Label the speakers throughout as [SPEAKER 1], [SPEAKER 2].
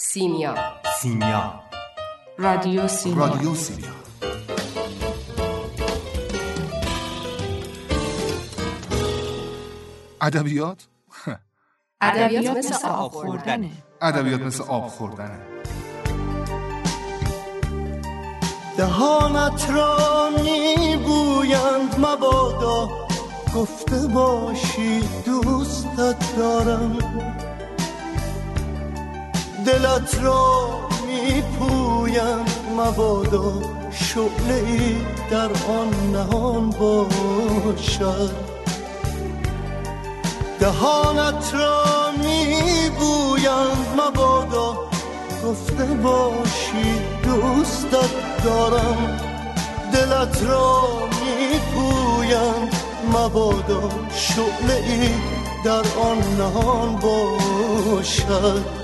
[SPEAKER 1] سیمیا.
[SPEAKER 2] سیمیا.
[SPEAKER 1] رادیو سیمیا.
[SPEAKER 2] رادیو سیمیا. ادبیات؟
[SPEAKER 1] ادبیات مثل آب خوردنه.
[SPEAKER 2] ادبیات مثل آب خوردنه.
[SPEAKER 3] دهانت را میبویند مبادا. گفته باشی دوستت دارم. دلت را میپویند مبادا شعله ای در آن نهان باشد. دهانت را میبویند مبادا گفته باشی دوستت دارم. دلت را میپویند مبادا شعله ای در آن نهان باشد.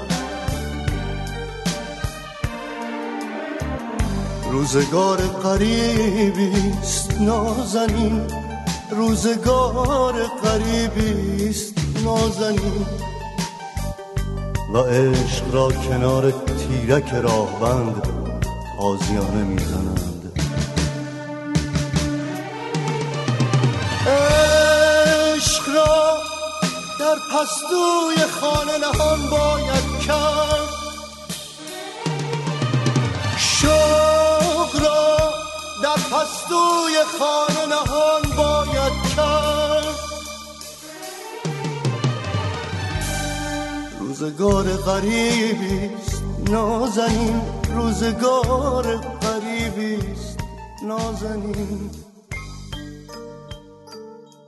[SPEAKER 3] روزگار قریبی است نازنین. روزگار قریبی است نازنین. و عشق را کنار تیرک راهبند تازیانه می‌زنند. عشق را در پستوی خانه نهان باید کرد. در پستوی خانه نهان باید کرد روزگار غریبی است نازنین روزگار غریبی است نازنین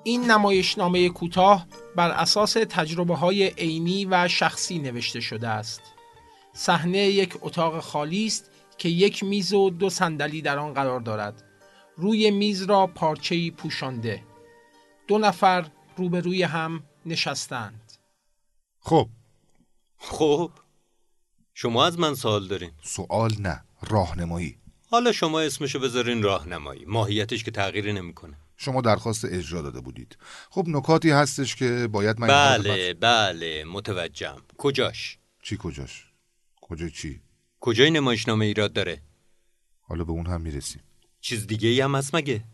[SPEAKER 4] این نمایشنامه کوتاه بر اساس تجربه های عینی و شخصی نوشته شده است. صحنه یک اتاق خالی است که یک میز و دو صندلی در آن قرار دارد. روی میز را پارچه‌ای پوشانده. دو نفر روبروی هم نشستند.
[SPEAKER 2] خب.
[SPEAKER 5] خب. شما از من سوال دارین؟
[SPEAKER 2] سوال نه راهنمایی.
[SPEAKER 5] حالا شما اسمشو بذارین راهنمایی. ماهیتش که تغییری نمی‌کنه.
[SPEAKER 2] شما درخواست اجرا داده بودید. خب نکاتی هستش که باید من
[SPEAKER 5] بله بله متوجهم. کجاش؟
[SPEAKER 2] چی کجاش؟ کجا چی؟
[SPEAKER 5] کجای نمایشنامه ایراد داره؟
[SPEAKER 2] حالا به اون هم می‌رسیم.
[SPEAKER 5] چیز دیگه ای هم هست مگه؟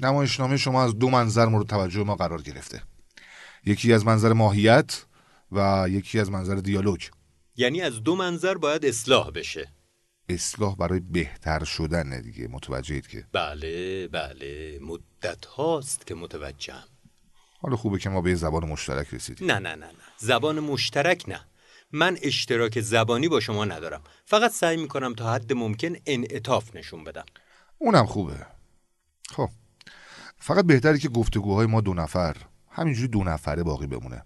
[SPEAKER 2] نمایشنامه شما از دو منظر مورد توجه ما قرار گرفته. یکی از منظر ماهیت و یکی از منظر دیالوگ.
[SPEAKER 5] یعنی از دو منظر باید اصلاح بشه.
[SPEAKER 2] اصلاح برای بهتر شدن دیگه. متوجهید که؟
[SPEAKER 5] بله بله. مدت هاست که متوجهم.
[SPEAKER 2] حالا خوبه که ما به زبان مشترک رسیدیم.
[SPEAKER 5] نه نه نه نه. زبان مشترک نه. من اشتراک زبانی با شما ندارم. فقط سعی می‌کنم تا حد ممکن انعطاف نشون بدم.
[SPEAKER 2] اونم خوبه. خب. فقط بهتره که گفتگوهای ما دو نفر همینجوری دو نفره باقی بمونه.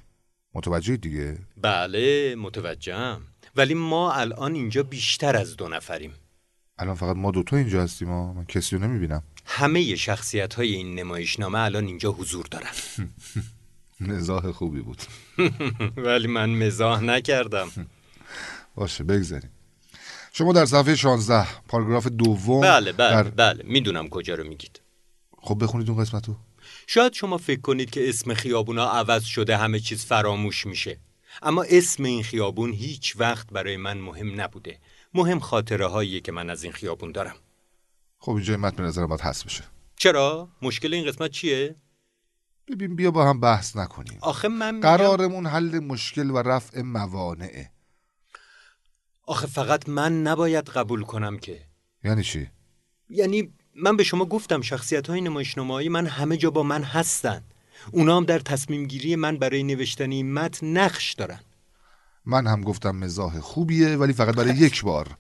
[SPEAKER 2] متوجه دیگه؟
[SPEAKER 5] بله متوجهم. ولی ما الان اینجا بیشتر از دو نفریم.
[SPEAKER 2] الان فقط ما دوتا اینجا هستیم ها. من کسی رو نمی‌بینم.
[SPEAKER 5] همه شخصیت های این نمایشنامه الان اینجا حضور دارن.
[SPEAKER 2] مزاح خوبی بود.
[SPEAKER 5] ولی من مزاح نکردم.
[SPEAKER 2] باشه بگذاریم. شما در صفحه 16 پاراگراف دوم
[SPEAKER 5] بله بله
[SPEAKER 2] در...
[SPEAKER 5] بله. می‌دونم کجا رو میگید.
[SPEAKER 2] خب بخونید اون قسمت رو
[SPEAKER 5] شاید شما فکر کنید که اسم خیابونا عوض شده همه چیز فراموش میشه. اما اسم این خیابون هیچ وقت برای من مهم نبوده. مهم خاطره هاییه که من از این خیابون دارم.
[SPEAKER 2] خب اینجا این متن به نظرم باید حذف بشه.
[SPEAKER 5] چرا؟ مشکل این قسمت چیه؟
[SPEAKER 2] ببین بیا با هم بحث نکنیم.
[SPEAKER 5] آخه من
[SPEAKER 2] قرارمون حل مشکل و رفع موانعه.
[SPEAKER 5] آخه فقط من نباید قبول کنم که.
[SPEAKER 2] یعنی چی؟
[SPEAKER 5] یعنی من به شما گفتم شخصیت های نمایشنامه من همه جا با من هستن. اونا هم در تصمیم گیری من برای نوشتن این متن نقش دارن.
[SPEAKER 2] من هم گفتم مزاح خوبیه ولی فقط برای یک بار.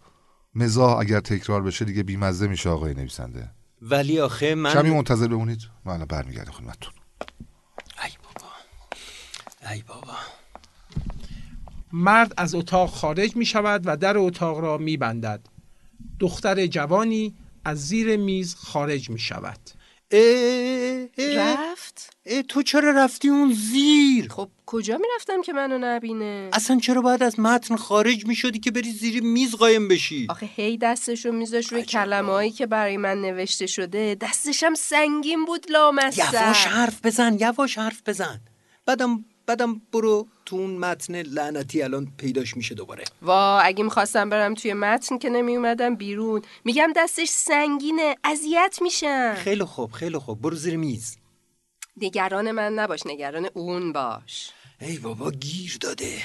[SPEAKER 2] مزاح اگر تکرار بشه دیگه بیمزه میشه آقای نویسنده.
[SPEAKER 5] ولی آخه من
[SPEAKER 2] کمی منتظر بمونید. من الان برمیگردم خدمتتون.
[SPEAKER 5] ای بابا ای بابا
[SPEAKER 4] مرد از اتاق خارج می شود و در اتاق را می بندد. دختر جوانی از زیر میز خارج می شود.
[SPEAKER 5] اه، اه،
[SPEAKER 1] رفت؟
[SPEAKER 5] اه، تو چرا رفتی اون زیر
[SPEAKER 1] خب کجا می‌رفتم که منو نبینه؟
[SPEAKER 5] اصلا چرا باید از متن خارج می شدی که بری زیر میز قایم بشی؟
[SPEAKER 1] آخه هی دستشو میذاش روی کلمه هایی که برای من نوشته شده. دستشم سنگین بود لامصب.
[SPEAKER 5] یواش حرف بزن یواش حرف بزن. بعدم بعدم برو تو اون متن لعنتی الان پیداش میشه دوباره.
[SPEAKER 1] وا اگه می‌خواستم برم توی متن که نمی اومدم بیرون. میگم دستش سنگینه اذیت میشم.
[SPEAKER 5] خیلی خوب خیلی خوب. برو زیر میز.
[SPEAKER 1] نگران من نباش نگران اون باش.
[SPEAKER 5] ای بابا گیر داده.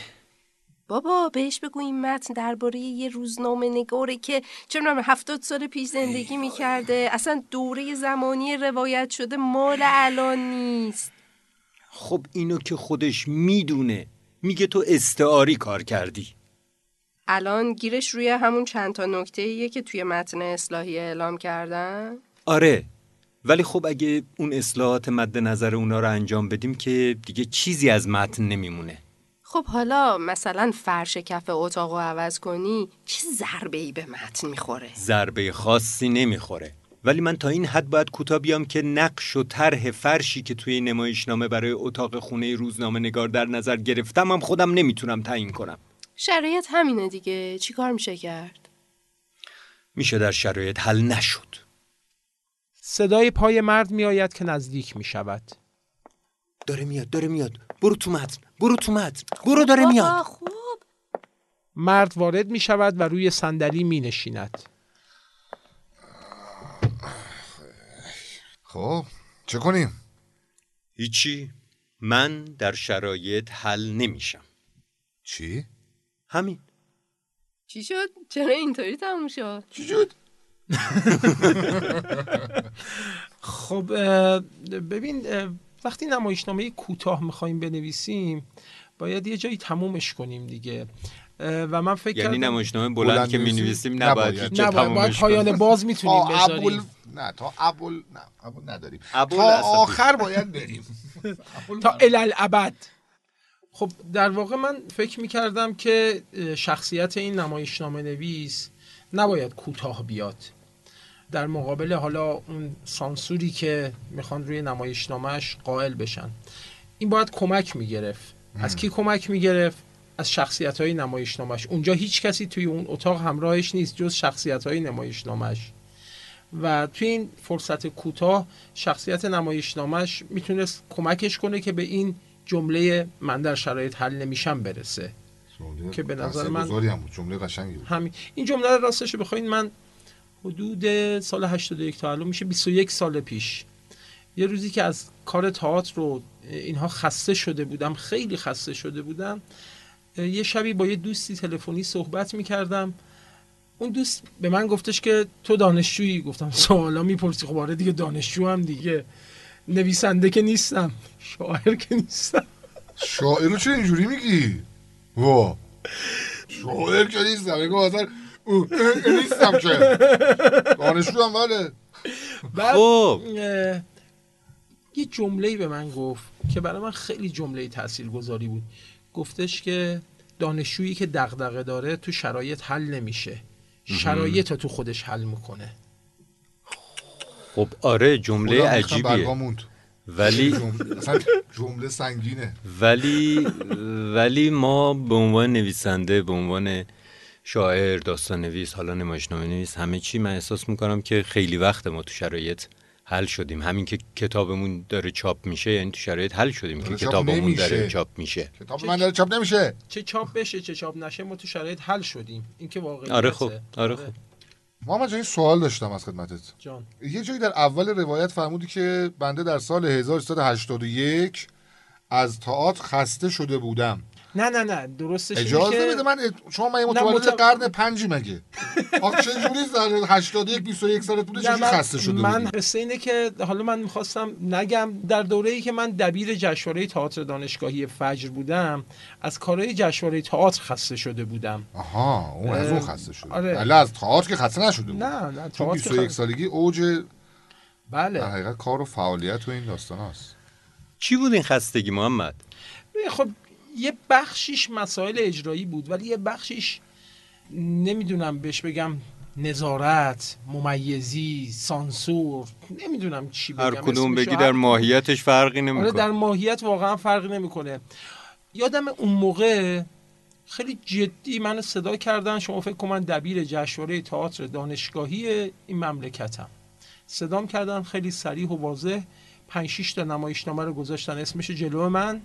[SPEAKER 1] بابا بهش بگو این متن درباره یه روزنامه نگاره که چه می‌دونم هفتاد سال پیش زندگی می‌کرده. اصلا دوره زمانی روایت شده مال الان نیست.
[SPEAKER 5] خب اینو که خودش می‌دونه. میگه تو استعاری کار کردی.
[SPEAKER 1] الان گیرش روی همون چند تا نکته که توی متن اصلاحی اعلام کردن.
[SPEAKER 5] آره ولی خب اگه اون اصلاحات مد نظر اونا رو انجام بدیم که دیگه چیزی از متن نمیمونه.
[SPEAKER 1] خب حالا مثلا فرش کف اتاق رو عوض کنی چه ضربه ای به متن می‌خوره؟
[SPEAKER 5] ضربه خاصی نمی‌خوره. ولی من تا این حد باید کوتاه بیام که نقش و طرح فرشی که توی نمایشنامه برای اتاق خونه روزنامه نگار در نظر گرفتم هم خودم نمی‌تونم تعیین کنم.
[SPEAKER 1] شرایط همینه دیگه. چیکار میشه کرد؟
[SPEAKER 5] میشه در شرایط حل نشد.
[SPEAKER 4] صدای پای مرد می آید که نزدیک می شود
[SPEAKER 5] داره میاد داره میاد. برو تو متن برو تو متن. برو داره میاد.
[SPEAKER 1] خوب.
[SPEAKER 4] مرد وارد می شود و روی صندلی می نشیند
[SPEAKER 2] خب چه کنیم؟
[SPEAKER 5] هیچی. من در شرایط حل نمیشم.
[SPEAKER 2] چی؟
[SPEAKER 5] همین.
[SPEAKER 1] چی شد؟ چرا اینطوری تموم شد؟
[SPEAKER 2] چی شد؟
[SPEAKER 4] خب ببین وقتی نمایشنامه کوتاه می‌خوایم بنویسیم باید یه جایی تمومش کنیم دیگه و من فکر
[SPEAKER 5] یعنی نمایشنامه بلند,
[SPEAKER 2] بلند
[SPEAKER 5] که می
[SPEAKER 2] نویسیم؟
[SPEAKER 5] نویسیم نباید
[SPEAKER 2] نباید.
[SPEAKER 4] نه باید, پایان
[SPEAKER 5] کنیم.
[SPEAKER 4] باز می‌تونیم
[SPEAKER 2] تا ابول
[SPEAKER 4] بذاریم
[SPEAKER 2] نه تا ابول نه ابول نداریم تا. آخر باید بریم
[SPEAKER 4] تا. الالعبد خب در واقع من فکر می‌کردم که شخصیت این نمایشنامه نویس نباید کوتاه بیاد در مقابل حالا اون سانسوری که می‌خوان روی نمایشنامهش قائل بشن. این باید کمک می‌گرفت. از کی کمک می‌گرفت؟ از شخصیت های نمایشنامهش اونجا هیچ کسی توی اون اتاق همراهش نیست جز شخصیت های نمایشنامهش و توی این فرصت کوتاه شخصیت نمایشنامهش می‌تونست کمکش کنه که به این جمله من در شرایط حل نمیشم برسه. که به نظر من-
[SPEAKER 2] هم جمله قشنگی بود.
[SPEAKER 4] همین. این جمله راستش بخواین من حدود سال 81 تا الان میشه 21 سال پیش. یه روزی که از کار تئاتر رو اینها خسته شده بودم خیلی خسته شده بودم یه شبی با یه دوستی تلفنی صحبت می‌کردم. اون دوست به من گفتش که تو دانشجویی؟ گفتم سوالا می‌پرسی. خب آره دیگه دانشجو هم دیگه. نویسنده که نیستم شاعر که نیستم.
[SPEAKER 2] شاعر رو چرا اینجوری میگی؟ وا شاعر که نیستم. نیستم که. دانشجو هم بله.
[SPEAKER 4] بعد
[SPEAKER 5] خب.
[SPEAKER 4] یه جمله به من گفت که برای من خیلی جمله تاثیرگذاری بود. گفتش که دانشجویی که دغدغه داره تو شرایط حل نمیشه. شرایط رو تو خودش حل می‌کنه.
[SPEAKER 5] خب آره جمله عجیبیه. ولی
[SPEAKER 2] جمله سنگینه.
[SPEAKER 5] ولی ولی ما به عنوان نویسنده به عنوان شاعر داستان نویس حالا نمایشنامه نویس همه چی. من احساس می‌کنم که خیلی وقت ما تو شرایط حل شدیم. همین که کتابمون داره چاپ میشه یعنی تو شرایط حل شدیم که کتابمون داره. چاپ میشه.
[SPEAKER 2] کتاب من داره چاپ نمیشه.
[SPEAKER 4] چه چاپ بشه چه چاپ نشه ما تو شرایط حل شدیم. این که واقعیته
[SPEAKER 5] آره خب آره خب
[SPEAKER 2] محمد جان، سوال داشتم از خدمتت.
[SPEAKER 4] جان.
[SPEAKER 2] یه جایی در اول روایت فرمودی که بنده در سال 1381 از تئاتر خسته شده بودم.
[SPEAKER 4] نه نه نه درستش اینه
[SPEAKER 2] اجازه
[SPEAKER 4] که
[SPEAKER 2] بده من شما من
[SPEAKER 4] نه،
[SPEAKER 2] متولد
[SPEAKER 4] مت-
[SPEAKER 2] قرن پنجی مگه؟ آخه چه جوری در 81 21 سالت بوده
[SPEAKER 4] من-
[SPEAKER 2] خسته شده
[SPEAKER 4] من قصه اینه که حالا من می‌خواستم نگم در دوره ای که من دبیر جشنواره تئاتر دانشگاهی فجر بودم از کارهای جشنواره تئاتر خسته شده بودم.
[SPEAKER 2] آها اون از اون خسته شده
[SPEAKER 4] آره.
[SPEAKER 2] بله از تئاتر که خسته نشده بود.
[SPEAKER 4] نه نه
[SPEAKER 2] چون
[SPEAKER 4] تئاتر
[SPEAKER 2] 21
[SPEAKER 4] خ-
[SPEAKER 2] سالگی اوج در
[SPEAKER 4] بله.
[SPEAKER 2] حقیقت کار و فعالیت و این داستان هست
[SPEAKER 5] چی بود این خستگی محمد؟
[SPEAKER 4] خب یه بخشیش مسائل اجرایی بود ولی یه بخشیش نمی‌دونم بهش بگم نظارت ممیزی سانسور نمی‌دونم چی بگم.
[SPEAKER 5] هر کدوم. بگی در ماهیتش فرقی
[SPEAKER 4] آره در
[SPEAKER 5] نمی‌کنه
[SPEAKER 4] ماهیت واقعا فرقی نمی‌کنه. یادم اون موقع خیلی جدی منو صدا کردن شما فکر کن من دبیر جشنواره تئاتر دانشگاهی این مملکتم. صدام کردن خیلی سریح و واضح. پنج شیش تا نمایشنامه رو گذاشتن. اسمش جلو من.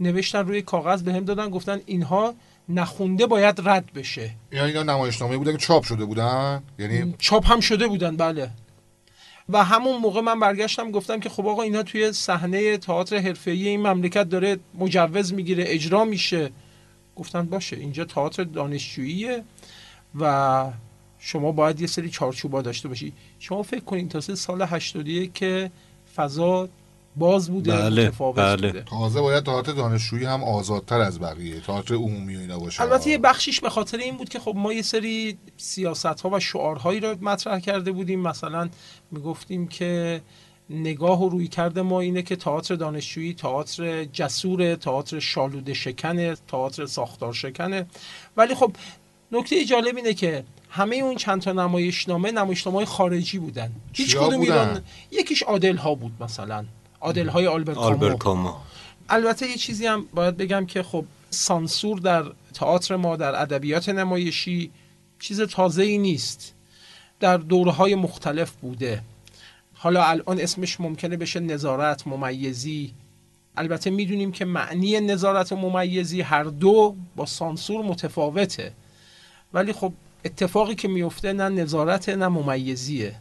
[SPEAKER 4] نوشتن روی کاغذ به هم دادن گفتن اینها نخونده باید رد بشه.
[SPEAKER 2] یا اینا نمایشنامه بودن که چاپ شده بودن؟ یعنی
[SPEAKER 4] چاپ هم شده بودن بله. و همون موقع من برگشتم گفتم که خب آقا اینا توی صحنه تئاتر حرفه‌ای این مملکت داره مجوز می‌گیره اجرا میشه. گفتن باشه اینجا تئاتر دانشجوییه و شما باید یه سری چارچوبا داشته باشی. شما فکر کنین تا سال 81 که فضا باز بوده
[SPEAKER 5] بله،
[SPEAKER 4] متفاوت
[SPEAKER 5] بله.
[SPEAKER 4] بوده.
[SPEAKER 2] تازه باید تئاتر دانشجویی هم آزادتر از بقیه تئاتر عمومی و اینا باشه.
[SPEAKER 4] البته یه بخشیش به خاطر این بود که خب ما یه سری سیاست ها و شعارهایی رو مطرح کرده بودیم. مثلا می‌گفتیم که نگاه و روی کرده ما اینه که تئاتر دانشجویی تئاتر جسور تئاتر شالوده شکنه تئاتر ساختار شکنه ولی خب نکته جالب اینه که همه اون چند تا نمایشنامه نمایشنامه خارجی بودن. هیچ کدوم
[SPEAKER 2] بودن؟
[SPEAKER 4] ایران یکیش عادل ها بود مثلا. عادل های آلبرت کامو.
[SPEAKER 5] آلبرت کاما
[SPEAKER 4] البته یه چیزی هم باید بگم که خب سانسور در تئاتر ما در ادبیات نمایشی چیز تازه ای نیست. در دوره های مختلف بوده. حالا الان اسمش ممکنه بشه نظارت ممیزی. البته می‌دونیم که معنی نظارت و ممیزی هر دو با سانسور متفاوته. ولی خب اتفاقی که میفته نه نظارت نه ممیزیه.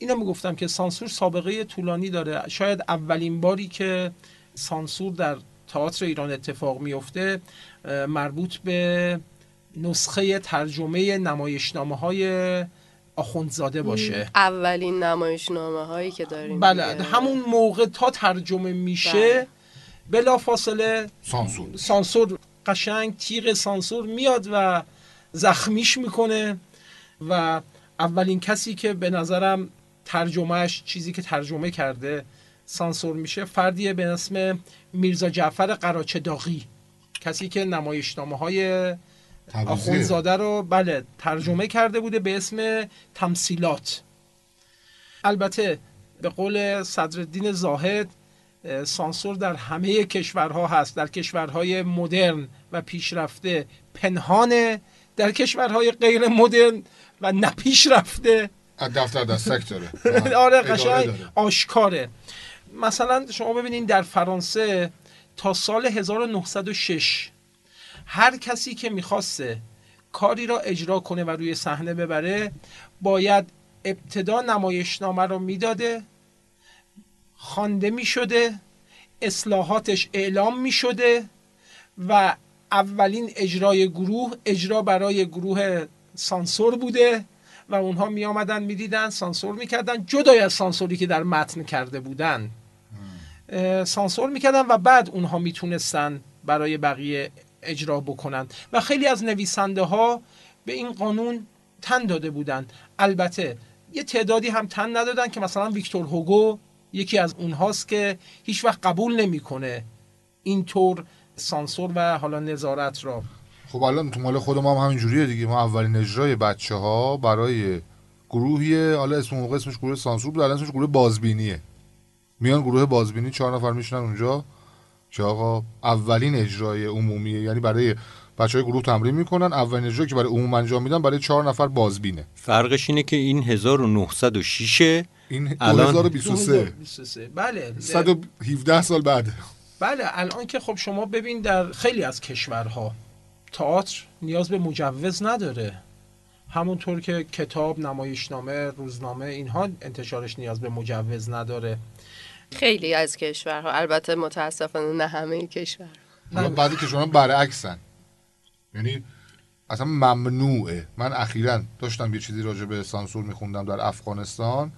[SPEAKER 4] اینا می‌گفتم که سانسور سابقه طولانی داره شاید اولین باری که سانسور در تئاتر ایران اتفاق میفته مربوط به نسخه ترجمه نمایشنامه های آخوندزاده باشه
[SPEAKER 1] اولین نمایشنامه هایی که داریم
[SPEAKER 4] بله
[SPEAKER 1] دیگه.
[SPEAKER 4] همون موقع تا ترجمه میشه
[SPEAKER 1] بله.
[SPEAKER 4] بلا فاصله
[SPEAKER 2] سانسور
[SPEAKER 4] سانسور قشنگ تیغ سانسور میاد و زخمیش می‌کنه و اولین کسی که به نظرم ترجمهش چیزی که ترجمه کرده سانسور میشه. فردیه به اسم میرزا جعفر قراچداغی کسی که نمایشنامه های
[SPEAKER 2] تبریزیه.
[SPEAKER 4] آخوندزاده رو بله ترجمه کرده بوده به اسم تمثیلات. البته به قول صدرالدین زاهد اه، سانسور در همه کشورها هست در کشورهای مدرن و پیشرفته پنهانه در کشورهای غیر مدرن و نپیشرفته.
[SPEAKER 2] از دفتر دستک داره.
[SPEAKER 4] آره قشنگ. آشکاره. مثلا شما ببینید در فرانسه تا سال 1906 هر کسی که می‌خواسته کاری را اجرا کنه و روی صحنه ببره باید ابتدا نمایشنامه رو می‌داده خوانده می‌شده اصلاحاتش اعلام می‌شده و اولین اجرای گروه اجرا برای گروه سانسور بوده. و اونها می آمدن می دیدن سانسور می‌کردن جدای از سانسوری که در متن کرده بودن. سانسور می‌کردن و بعد اونها می‌تونستن برای بقیه اجرا بکنن. و خیلی از نویسنده ها به این قانون تن داده بودن. البته یه تعدادی هم تن ندادن که مثلا ویکتور هوگو یکی از اونهاست که هیچ وقت قبول نمی‌کنه اینطور سانسور و حالا نظارت را.
[SPEAKER 2] خب الان تو مال خود ما هم همین جوریه دیگه. ما اولین اجرای بچه ها برای گروهی حالا اسم اون موقع اسمش گروه سانسور بود الان اسمش گروه بازبینیه. میان گروه بازبینی چهار نفر میشنن اونجا. که آقا اولین اجرای عمومیه. یعنی برای بچه های گروه تمرین می‌کنن. اولین اجرایی که برای عموم انجام میدن برای چهار نفر بازبینه.
[SPEAKER 5] فرقش اینه که این 1906
[SPEAKER 2] این
[SPEAKER 5] الان-
[SPEAKER 2] 2023
[SPEAKER 4] 2023 بله.
[SPEAKER 2] 117 سال بعد.
[SPEAKER 4] بله الان که خب شما ببین در خیلی از کشورها تئاتر نیاز به مجوز نداره. همونطور که کتاب نمایشنامه روزنامه اینها انتشارش نیاز به مجوز نداره.
[SPEAKER 1] خیلی از کشورها البته متاسفانه نه همه کشور.
[SPEAKER 2] بعضی کشورها برعکسن. یعنی اصلا ممنوعه. من اخیرا داشتم یه چیزی راجع به سانسور میخوندم در افغانستان.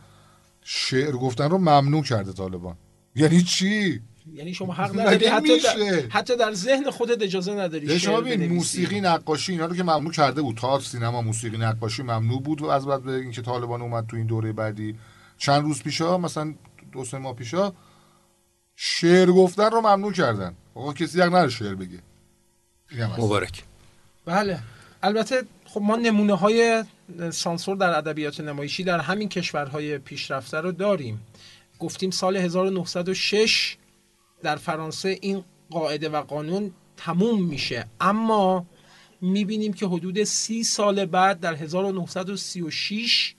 [SPEAKER 2] شعر گفتن رو ممنوع کرده طالبان. یعنی چی؟
[SPEAKER 4] یعنی شما حق نداری حتی در؟ حتی در ذهن خودت اجازه نداری
[SPEAKER 2] شما ببین
[SPEAKER 4] بنویسی.
[SPEAKER 2] موسیقی نقاشی اینا رو که ممنوع کرده بود. تئاتر سینما موسیقی نقاشی ممنوع بود و از بعد به اینکه طالبان اومد تو این دوره بعدی. چند روز پیشا مثلا دو سه ماه پیشا شعر گفتن رو ممنوع کردن. آقا کسی حق نداره شعر بگه.
[SPEAKER 5] مبارک.
[SPEAKER 4] بله. البته خب ما نمونه های سانسور در ادبیات نمایشی در همین کشورهای پیشرفته رو داریم. گفتیم سال 1906 در فرانسه این قاعده و قانون تموم میشه اما می‌بینیم که حدود سی سال بعد در 1936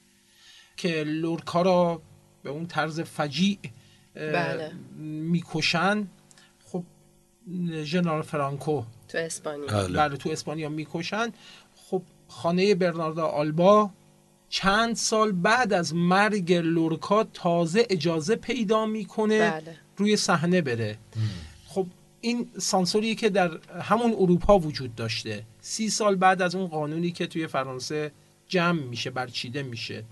[SPEAKER 4] که لورکا را به اون طرز فجیع
[SPEAKER 1] بله.
[SPEAKER 4] می‌کشن خب ژنرال فرانکو
[SPEAKER 1] تو اسپانیا
[SPEAKER 5] بله.
[SPEAKER 4] بله تو اسپانیا می‌کشن خب خانه برناردو آلبا چند سال بعد از مرگ لورکا تازه اجازه پیدا می‌کنه
[SPEAKER 1] بله.
[SPEAKER 4] روی صحنه بره. خب این سانسوری که در همون اروپا وجود داشته. سی سال بعد از اون قانونی که توی فرانسه جمع میشه برچیده میشه.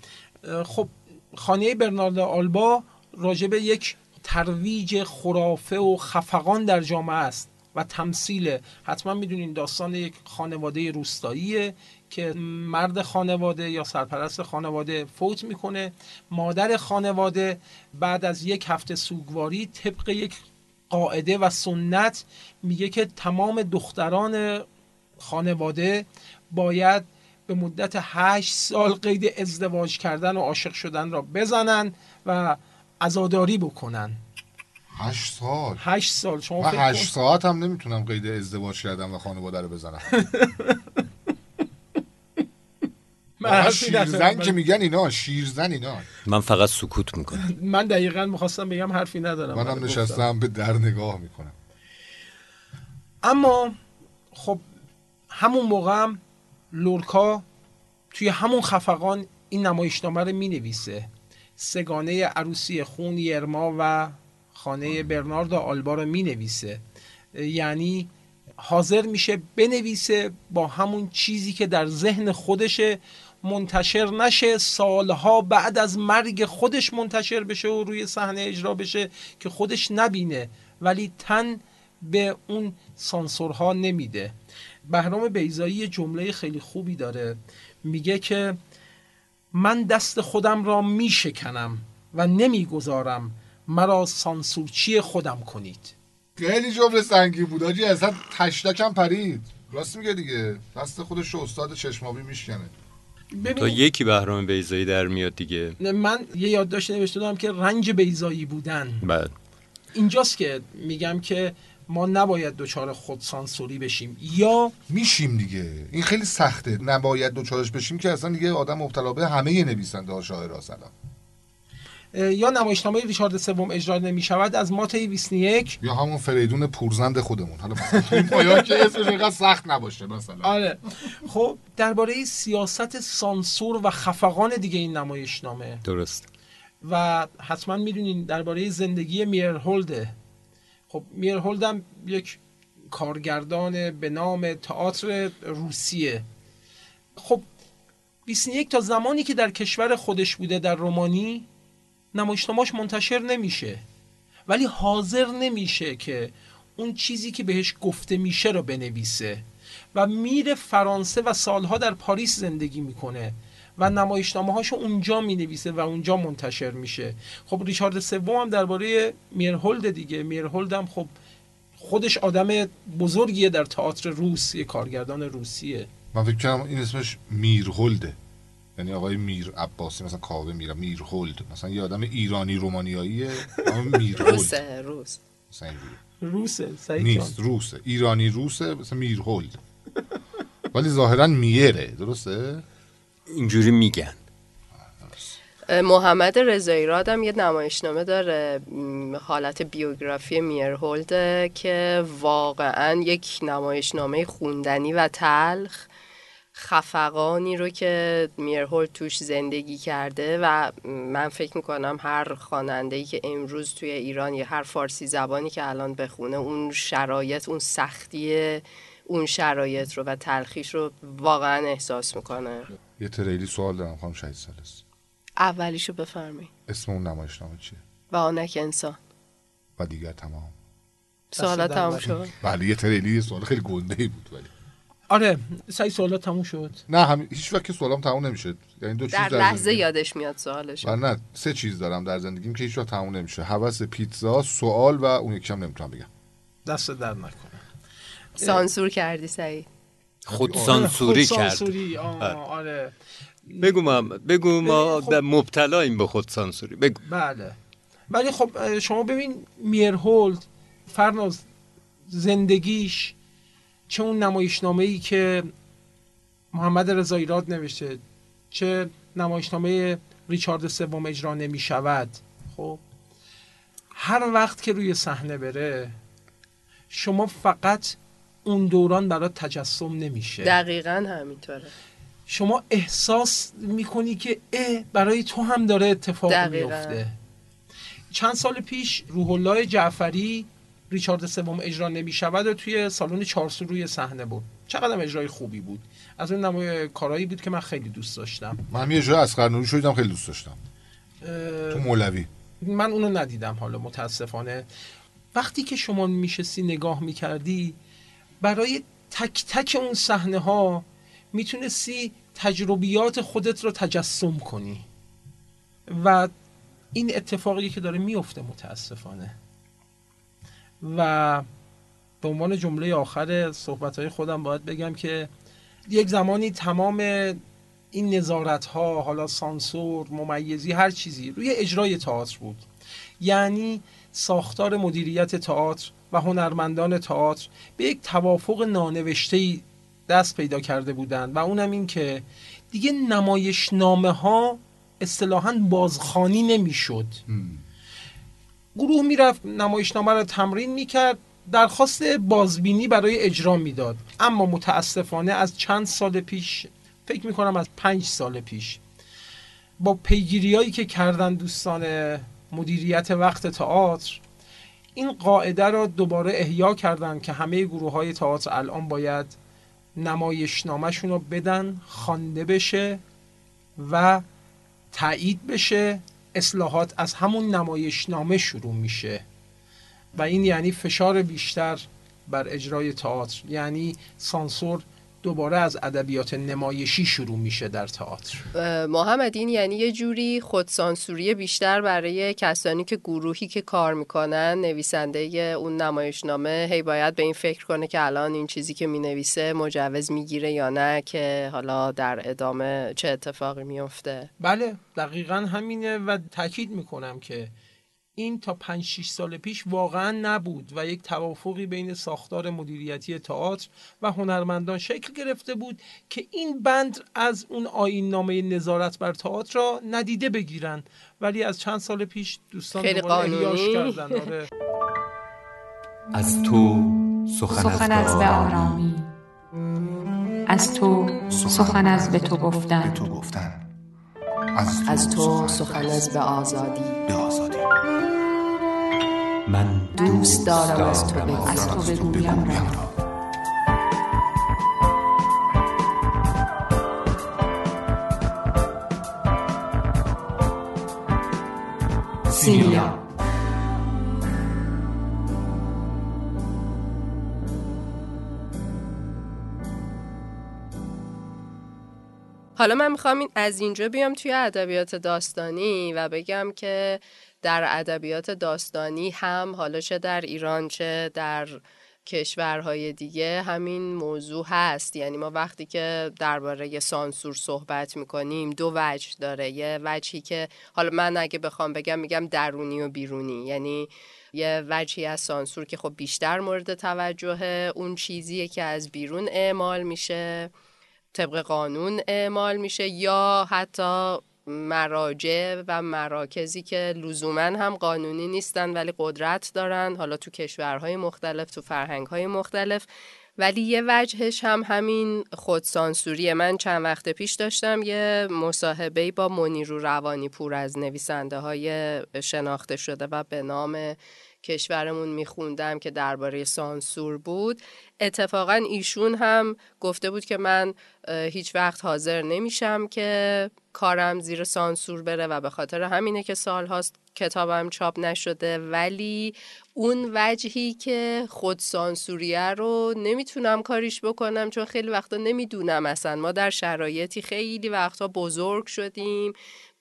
[SPEAKER 4] خب خانه برناردو آلبا راجب یک ترویج خرافه و خفقان در جامعه است و تمثیل حتما می‌دونین داستان یک خانواده روستاییه. که مرد خانواده یا سرپرست خانواده فوت می‌کنه. مادر خانواده بعد از یک هفته سوگواری طبق یک قاعده و سنت میگه که تمام دختران خانواده باید به مدت هشت سال قید ازدواج کردن و عاشق شدن را بزنن و عزاداری بکنن.
[SPEAKER 2] هشت سال؟
[SPEAKER 4] هشت سال. شما
[SPEAKER 2] من هشت ساعت هم نمی‌تونم قید ازدواج کردم و خانواده رو بزنم. شیرزن. که میگن اینا شیرزن اینا
[SPEAKER 5] من فقط سکوت می‌کنم
[SPEAKER 4] من دقیقا می‌خواستم بگم حرفی ندارم
[SPEAKER 2] منم. نشستم به در نگاه می‌کنم
[SPEAKER 4] اما خب همون موقع هم لورکا توی همون خفقان این نمایشنامه رو می نویسه سگانه عروسی خون یرما و خانه برنارد آلبا رو می نویسه یعنی حاضر میشه بنویسه با همون چیزی که در ذهن خودشه منتشر نشه سالها بعد از مرگ خودش منتشر بشه و روی صحنه اجرا بشه که خودش نبینه. ولی تن به اون سانسورها نمیده. بهرام بیزایی جمله خیلی خوبی داره. میگه که من دست خودم را میشکنم و نمی‌گذارم. مرا سانسورچی خودم کنید.
[SPEAKER 2] خیلی جمله سنگی بود آجی. اصلا تشتکم پرید. راست میگه دیگه. دست خودش استاد چشمابی میشکنه
[SPEAKER 5] تا
[SPEAKER 4] ببین
[SPEAKER 5] یکی بهرام بیزایی در میاد دیگه.
[SPEAKER 4] من یه یادداشت نوشته دارم که رنج بیزایی بودن.
[SPEAKER 5] بعد
[SPEAKER 4] اینجاست که میگم که ما نباید دچار خودسانسوری بشیم. یا
[SPEAKER 2] میشیم دیگه. این خیلی سخته. نباید دوچارش بشیم که اصلا دیگه آدم مبتلا به همه نویسنده ها شاعر ها سلام
[SPEAKER 4] یا نمایشنامه ریچارد سوم اجرا نمی شود از ماته ویسنیک
[SPEAKER 2] یا همون فریدون پورزند خودمون. حالا مثلا که اسمش اینقدر سخت نباشه مثلا.
[SPEAKER 4] آره. خب درباره سیاست سانسور و خفقان دیگه این نمایشنامه.
[SPEAKER 5] درست.
[SPEAKER 4] و حتما می‌دونین درباره زندگی میرهولده خب میرهولد هم یک کارگردان به نام تئاتر روسیه. خب 21 تا زمانی که در کشور خودش بوده در رومانی نمایشنامه‌اش منتشر نمیشه. ولی حاضر نمیشه که اون چیزی که بهش گفته میشه رو بنویسه. و میره فرانسه و سالها در پاریس زندگی می‌کنه و نمایشنامه هاشو اونجا می نویسه و اونجا منتشر میشه. خب ریچارد سوم هم درباره میرهولد دیگه. میرهولد هم خب خودش آدم بزرگیه در تئاتر روس یه کارگردان روسیه.
[SPEAKER 2] من فکر کنم این اسمش میرهولده. یعنی آقای میر عباسی مثلا کاوه میر میرهولد مثلا یه آدم ایرانی رومانیاییه اما میرهولد
[SPEAKER 1] روسه روس.
[SPEAKER 2] مثلا.
[SPEAKER 4] روسه سعید
[SPEAKER 2] نیست روسه. ایرانی روسه مثلا میرهولد ولی ظاهرا میره درسته؟
[SPEAKER 5] اینجوری میگن.
[SPEAKER 1] محمد رضایی راد هم یه نمایشنامه داره حالت بیوگرافی میرهولده که واقعا یک نمایشنامه خوندنی و تلخ. خفقانی رو که میرهولد توش زندگی کرده و من فکر می‌کنم هر خواننده‌ای که امروز توی ایران یا هر فارسی زبانی که الان بخونه اون شرایط اون سختی اون شرایط رو و تلخیش رو واقعا احساس می‌کنه.
[SPEAKER 2] یه تریلی سوال دارم خانم شهید سالس.
[SPEAKER 1] اولیشو بفرمایید.
[SPEAKER 2] اسم اون نمایشنامه چیه؟
[SPEAKER 1] و آنک انسان.
[SPEAKER 2] و دیگر تمام.
[SPEAKER 1] سوالا
[SPEAKER 4] در
[SPEAKER 1] تموم
[SPEAKER 4] نکنه.
[SPEAKER 1] شد
[SPEAKER 2] بله یه تریلی سوال خیلی گنده بود ولی.
[SPEAKER 4] آره سعید سوالات تموم شد.
[SPEAKER 2] نه هم هیچ وقت که سوالام تموم نمیشه. یعنی دو چیز
[SPEAKER 1] در
[SPEAKER 2] در
[SPEAKER 1] لحظه
[SPEAKER 2] زندگی-
[SPEAKER 1] یادش میاد سوالش
[SPEAKER 2] نه سه چیز دارم در زندگیم که هیچ وقت تموم نمیشه. هوس پیتزا سوال و اون یکی هم نمی‌تونم بگم.
[SPEAKER 4] دست در نکنه.
[SPEAKER 1] سانسور کردی سعید
[SPEAKER 5] خود سانسوری کرد.
[SPEAKER 4] خودسانسوری، آه،
[SPEAKER 5] بله.
[SPEAKER 4] آره.
[SPEAKER 5] بگو ما بگو ما
[SPEAKER 4] خب.
[SPEAKER 5] در مبتلاییم به خود سانسوری. بگو.
[SPEAKER 4] بله. ولی خب شما ببین میرهولد فرناز زندگیش چه اون نمایشنامه ای که محمد رضایی راد نوشته چه نمایشنامه ریچارد سوم اجرا نمی شود خب هر وقت که روی صحنه بره شما فقط اون دوران برات تجسم نمیشه.
[SPEAKER 1] دقیقا همینطوره.
[SPEAKER 4] شما احساس می‌کنی که اه برای تو هم داره اتفاق
[SPEAKER 1] دقیقاً.
[SPEAKER 4] میفته چند سال پیش روح الله جعفری ریچارد سوم اجرا نمی‌شود و توی سالن چارسو روی صحنه بود. چقدر اجرای خوبی بود. از اون نمای کارهایی بود که من خیلی دوست داشتم.
[SPEAKER 2] من یه جای اسقر نوری شدیدم خیلی دوست داشتم.
[SPEAKER 4] اه،
[SPEAKER 2] تو مولوی.
[SPEAKER 4] من اونو ندیدم حالا متاسفانه. وقتی که شما میشستی نگاه می‌کردی برای تک تک اون صحنه ها می‌تونستی تجربیات خودت رو تجسم کنی. و این اتفاقی که داره میفته متاسفانه. و به عنوان جمله آخر صحبت های خودم باید بگم که یک زمانی تمام این نظارت ها حالا سانسور ممیزی هر چیزی روی اجرای تئاتر بود. یعنی ساختار مدیریت تئاتر و هنرمندان تئاتر به یک توافق نانوشته دست پیدا کرده بودند و اونم این که دیگه نمایشنامه ها اصطلاحا بازخانی نمی‌شد. گروه می‌رفت نمایشنامه رو تمرین می‌کرد درخواست بازبینی برای اجرا می‌داد. اما متاسفانه از چند سال پیش فکر می‌کنم از پنج سال پیش با پیگیری هایی که کردن دوستان مدیریت وقت تئاتر این قاعده را دوباره احیا کردن که همه گروه های تئاتر الان باید نمایشنامهشون رو بدن خوانده بشه و تایید بشه اصلاحات از همون نمایشنامه شروع میشه. و این یعنی فشار بیشتر بر اجرای تئاتر یعنی سانسور دوباره از ادبیات نمایشی شروع میشه در تئاتر.
[SPEAKER 1] محمد این یعنی یه جوری خودسانسوری بیشتر برای کسانی که گروهی که کار می‌کنن نویسنده اون نمایشنامه هی باید به این فکر کنه که الان این چیزی که می‌نویسه مجوز می‌گیره یا نه که حالا در ادامه چه اتفاقی میفته
[SPEAKER 4] بله دقیقا همینه و تاکید می‌کنم که این تا 5 6 سال پیش واقعا نبود و یک توافقی بین ساختار مدیریتی تئاتر و هنرمندان شکل گرفته بود که این بند از اون آیین نامه نظارت بر تئاتر را ندیده بگیرن. ولی از چند سال پیش دوستان
[SPEAKER 1] خیلی قانونی.
[SPEAKER 4] کردن. آره.
[SPEAKER 5] از تو سخن,
[SPEAKER 6] سخن از به آرامی. از تو سخن از به تو گفتن.
[SPEAKER 7] تو گفتن
[SPEAKER 1] از تو سخن از به آزادی.
[SPEAKER 7] به آزادی.
[SPEAKER 5] من
[SPEAKER 1] دوست دارم از تو بگویم.
[SPEAKER 6] از تو بگویم. را سیلیا
[SPEAKER 1] حالا من می‌خوام این از اینجا بیام توی ادبیات داستانی و بگم که در ادبیات داستانی هم حالا چه در ایران چه در کشورهای دیگه همین موضوع هست. یعنی ما وقتی که درباره سانسور صحبت می‌کنیم دو وجه داره. یه وجهی که حالا من اگه بخوام بگم میگم درونی و بیرونی. یعنی یه وجهی از سانسور که خب بیشتر مورد توجه اون چیزیه که از بیرون اعمال میشه. طبق قانون اعمال میشه یا حتی مراجع و مراکزی که لزوما هم قانونی نیستن ولی قدرت دارن حالا تو کشورهای مختلف تو فرهنگهای مختلف. ولی یه وجهش هم همین خودسانسوریه من چند وقت پیش داشتم یه مصاحبه با منیرو روانی پور از نویسنده های شناخته شده و به نام کشورمون میخوندم که درباره سانسور بود. اتفاقا ایشون هم گفته بود که من هیچ وقت حاضر نمیشم که کارم زیر سانسور بره و به خاطر همینه که سال هاست کتابم چاپ نشده. ولی اون وجهی که خود سانسوریه رو نمی‌تونم کاریش بکنم چون خیلی وقتا نمی‌دونم اصلا. ما در شرایطی خیلی وقتا بزرگ شدیم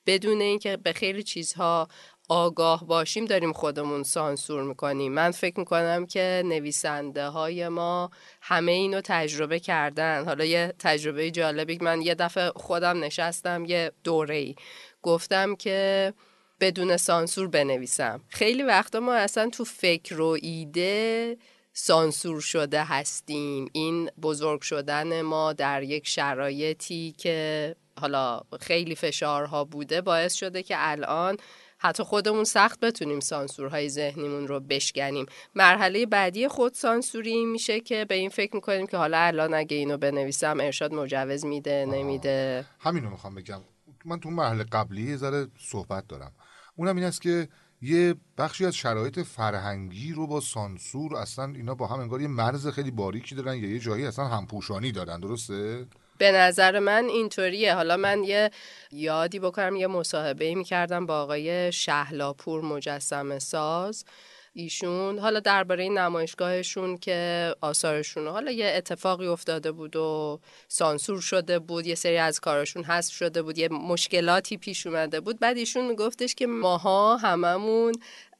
[SPEAKER 1] بدون اینکه به خیلی چیزها آگاه باشیم داریم خودمون سانسور می‌کنیم. من فکر می‌کنم که نویسنده های ما همه اینو تجربه کردن. حالا یه تجربه جالبی من یه دفعه خودم نشستم یه دوره ای گفتم که بدون سانسور بنویسم. خیلی وقتا ما اصلا تو فکر و ایده سانسور شده هستیم. این بزرگ شدن ما در یک شرایطی که حالا خیلی فشارها بوده باعث شده که الان حتی خودمون سخت بتونیم سانسورهای ذهنیمون رو بشکنیم. مرحله بعدی خود سانسوری میشه که به این فکر می‌کنیم که حالا الان اگه اینو بنویسم ارشاد مجوز میده نمیده.
[SPEAKER 2] همینو می‌خوام بگم. من تو مرحله قبلی یه ذره صحبت دارم. اونم این است که یه بخشی از شرایط فرهنگی رو با سانسور اصلا اینا با هم انگار یه مرز خیلی باریکی دارن یا یه جایی اصلا همپوشانی دارن. درسته؟
[SPEAKER 1] به نظر من اینطوریه. حالا من یه یادی بکنم یه مصاحبه می کردم با آقای شهلاپور مجسم ساز. ایشون حالا درباره نمایشگاهشون که آثارشون حالا یه اتفاقی افتاده بود و سانسور شده بود یه سری از کارشون حذف شده بود یه مشکلاتی پیش اومده بود. بعد ایشون میگفتش که ماها هممون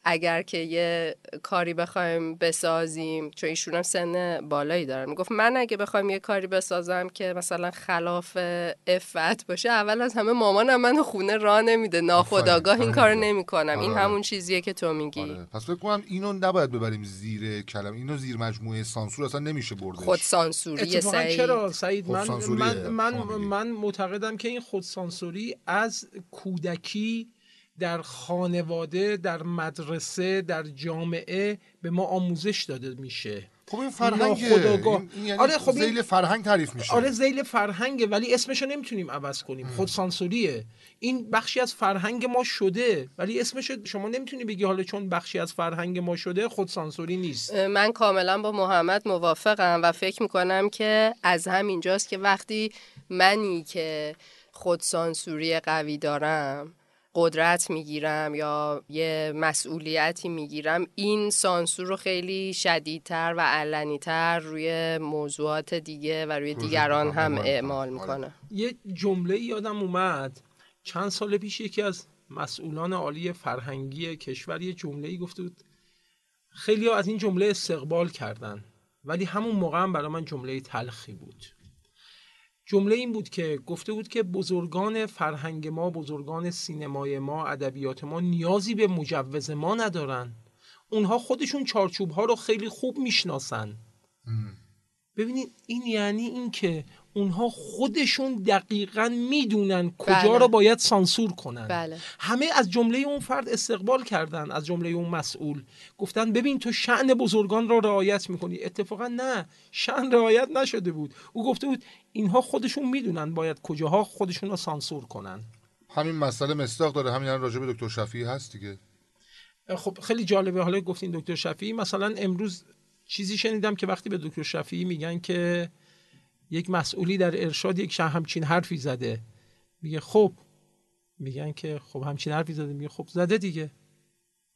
[SPEAKER 1] اگر که یه کاری بخوایم بسازیم چون ایشون هم سن بالایی دارن می‌گفت من اگه بخوایم یه کاری بسازم که مثلا خلاف افت باشه اول از همه مامانم من خونه را نمیده. ناخداگاه این کار نمی‌کنم. این
[SPEAKER 2] آره.
[SPEAKER 1] همون چیزیه که تو میگی.
[SPEAKER 2] آره. پس فکر کنم اینو نباید ببریم زیر کلم. اینو زیر مجموعه سانسور اصلا نمیشه بردش.
[SPEAKER 1] خود سانسوری سعید.
[SPEAKER 4] چرا سعید؟ من. من من. من معتقدم که این خودسانسوری از کودکی در خانواده در مدرسه در جامعه به ما آموزش داده میشه.
[SPEAKER 2] خب این
[SPEAKER 4] ناخودآگاه.
[SPEAKER 2] این- این یعنی
[SPEAKER 4] آره، خب این-
[SPEAKER 2] ذیل فرهنگ تعریف میشه.
[SPEAKER 4] آره زیل فرهنگه ولی اسمشو نمی‌تونیم عوض کنیم. خودسانسوریه. این بخشی از فرهنگ ما شده ولی اسمشو شما نمی‌تونی بگی حالا چون بخشی از فرهنگ ما شده خودسانسوری نیست.
[SPEAKER 1] من کاملا با محمد موافقم و فکر می‌کنم که از همینجاست که وقتی منی که خودسانسوری قوی دارم قدرت می‌گیرم یا یه مسئولیتی می‌گیرم این سانسور رو خیلی شدیدتر و علنیتر روی موضوعات دیگه و روی دیگران هم
[SPEAKER 2] آره.
[SPEAKER 1] اعمال می‌کنه.
[SPEAKER 4] یه جمله یادم اومد. چند سال پیش یکی از مسئولان عالی فرهنگی کشور یه جمله ای گفته بود. خیلی از این جمله استقبال کردن ولی همون موقع هم برای من جمله تلخی بود. جمله این بود که گفته بود که بزرگان فرهنگ ما بزرگان سینمای ما ادبیات ما نیازی به مجوز ما ندارن. اونها خودشون چارچوب ها رو خیلی خوب می‌شناسن. ببینید این یعنی این که اونها خودشون دقیقا می‌دونن کجا
[SPEAKER 1] بله.
[SPEAKER 4] رو باید سانسور کنن.
[SPEAKER 1] بله.
[SPEAKER 4] همه از جمله اون فرد استقبال کردن از جمله اون مسئول. گفتن ببین تو شعن بزرگان را رعایت می‌کنی. اتفاقا نه شعن رعایت نشده بود. او گفته بود اینها خودشون می‌دونن باید کجاها خودشون رو سانسور کنن.
[SPEAKER 2] همین مسئله مستاق داره. همین الان راجع به دکتر شفیعی هست دیگه.
[SPEAKER 4] خب خیلی جالبه. حالا گفتین دکتر شفیعی. مثلا امروز چیزی شنیدم که وقتی به دکتر شفیعی میگن که یک مسئولی در ارشاد یک شه- همچین حرفی زده. میگه خب میگن که خب همچین حرفی زده. میگه خب زده دیگه.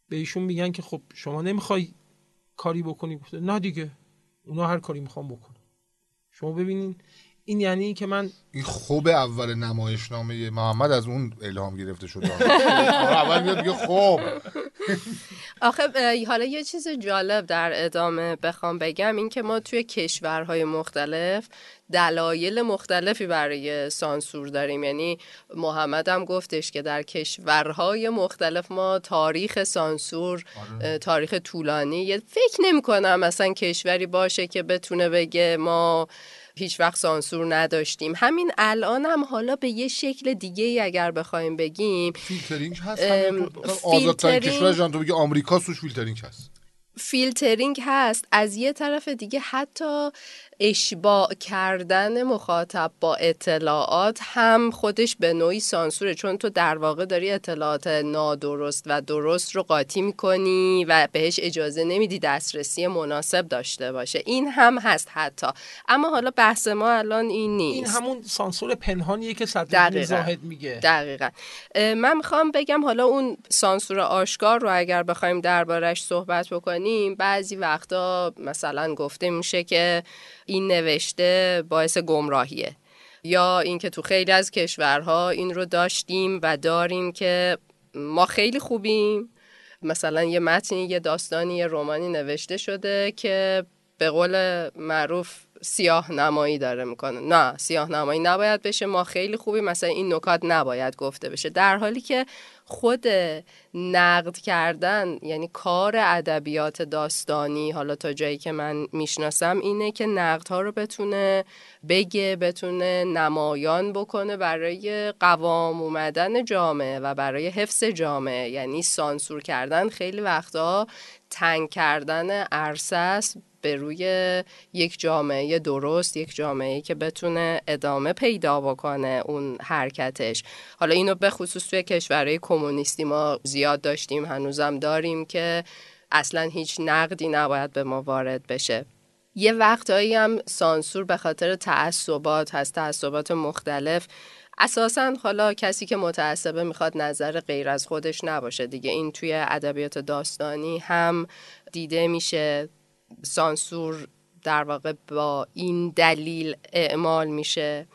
[SPEAKER 4] به ایشون میگن که خب شما نمی‌خوای کاری بکنی. گفته نه دیگه. اونا هر کاری می‌خوام بکنن. شما ببینین این یعنی که من
[SPEAKER 2] این خوب اول نمایشنامه محمد از اون الهام گرفته شده. اول میاد میگه خب
[SPEAKER 1] آخه حالا یه چیز جالب در ادامه بخوام بگم این که ما توی کشورهای مختلف دلایل مختلفی برای سانسور داریم. یعنی محمد هم گفتش که در کشورهای مختلف ما تاریخ سانسور اه، تاریخ طولانی. فکر نمی کنم مثلا کشوری باشه که بتونه بگه ما هیچ وقت سانسور نداشتیم. همین الان هم حالا به یه شکل دیگه ای اگر بخوایم بگیم
[SPEAKER 2] فیلترینگ هست. آزادترین کشور جان تو بگی آمریکا توش فیلترینگ هست.
[SPEAKER 1] فیلترینگ هست. از یه طرف دیگه حتی اشباع کردن مخاطب با اطلاعات هم خودش به نوعی سانسوره چون تو در واقع داری اطلاعات نادرست و درست رو قاطی می‌کنی و بهش اجازه نمیدی دسترسی مناسب داشته باشه. این هم هست حتی. اما حالا بحث ما الان این نیست.
[SPEAKER 4] این همون سانسور پنهانیه که
[SPEAKER 1] دقیقاً.
[SPEAKER 4] زاهد میگه.
[SPEAKER 1] دقیقا. من می‌خوام بگم حالا اون سانسور آشکار رو اگر بخوایم دربارش صحبت بکنیم بعضی وقتا مثلا گفته میشه که این نوشته باعث گمراهیه. یا اینکه تو خیلی از کشورها این رو داشتیم و داریم که ما خیلی خوبیم. مثلا یه متنی یه داستانی یه رومانی نوشته شده که به قول معروف سیاه نمایی داره می‌کنه. نه سیاه نمایی نباید بشه. ما خیلی خوبیم. مثلا این نکات نباید گفته بشه. در حالی که خود نقد کردن یعنی کار ادبیات داستانی حالا تا جایی که من می‌شناسم اینه که نقدها رو بتونه بگه بتونه نمایان بکنه برای قوام اومدن جامعه و برای حفظ جامعه. یعنی سانسور کردن خیلی وقتا تنگ کردن عرصه است به روی یک جامعه درست یک جامعه که بتونه ادامه پیدا بکنه اون حرکتش. حالا اینو به خصوص توی کشورهای کمونیستی ما زیاد داشتیم هنوزم داریم که اصلا هیچ نقدی نباید به ما وارد بشه. یه وقتهایی هم سانسور به خاطر تعصبات هست تعصبات مختلف اساسا حالا کسی که متعصبه می‌خواد نظر غیر از خودش نباشه دیگه. این توی ادبیات داستانی هم دیده میشه. سانسور در واقع با این دلیل اعمال میشه.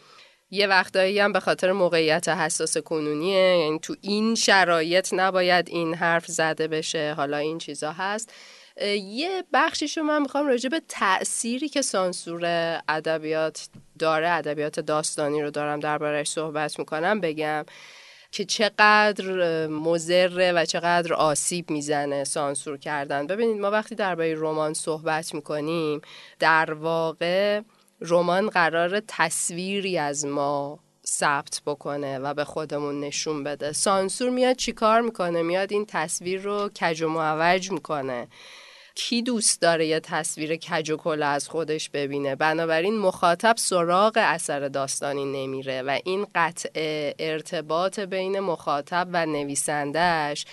[SPEAKER 1] یه وقتایی هم به خاطر موقعیت حساس کنونیه. یعنی تو این شرایط نباید این حرف زده بشه. حالا این چیزا هست. یه بخشیشو من می‌خوام راجع به تأثیری که سانسور ادبیات داره ادبیات داستانی رو دارم دربارش صحبت می‌کنم بگم که چقدر مزره و چقدر آسیب می‌زنه سانسور کردن. ببینید ما وقتی درباره رمان صحبت می‌کنیم در واقع رمان قرار تصویری از ما ثبت بکنه و به خودمون نشون بده. سانسور میاد چیکار می‌کنه؟ میاد این تصویر رو کج و معوج می‌کنه. کی دوست داره یه تصویر کج و کلا از خودش ببینه؟ بنابراین مخاطب سراغ اثر داستانی نمیره و این قطع ارتباط بین مخاطب و نویسندهش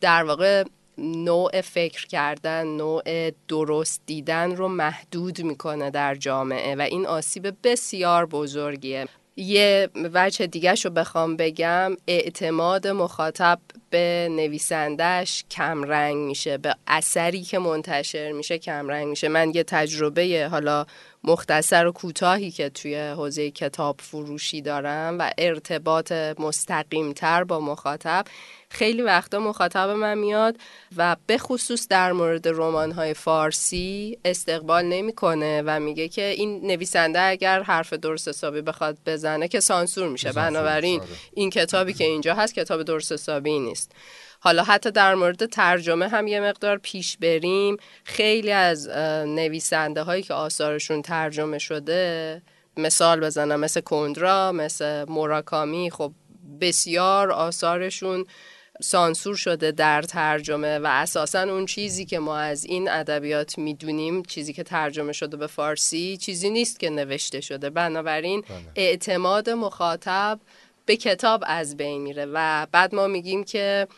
[SPEAKER 1] در واقع نوع فکر کردن نوع درست دیدن رو محدود می‌کنه در جامعه و این آسیب بسیار بزرگیه. یه وجه دیگه رو بخوام بگم اعتماد مخاطب به نویسندهش کمرنگ میشه به اثری که منتشر میشه کمرنگ میشه. من یه تجربه حالا مختصر و کوتاهی که توی حوزه کتاب فروشی دارم و ارتباط مستقیم تر با مخاطب خیلی وقتا مخاطب من میاد و به خصوص در مورد رمان های فارسی استقبال نمی‌کنه و میگه که این نویسنده اگر حرف درست حسابی بخواد بزنه که سانسور میشه. بنابراین این کتابی که اینجا هست کتاب درست حسابی نیست. حالا حتی در مورد ترجمه هم یه مقدار پیش بریم. خیلی از نویسنده هایی که آثارشون ترجمه شده مثال بزنم مثل کندرا مثل موراکامی خب بسیار آثارشون سانسور شده در ترجمه و اساسا اون چیزی که ما از این ادبیات می‌دونیم چیزی که ترجمه شده به فارسی چیزی نیست که نوشته شده. بنابراین بله. اعتماد مخاطب به کتاب از بین میره و بعد ما میگیم که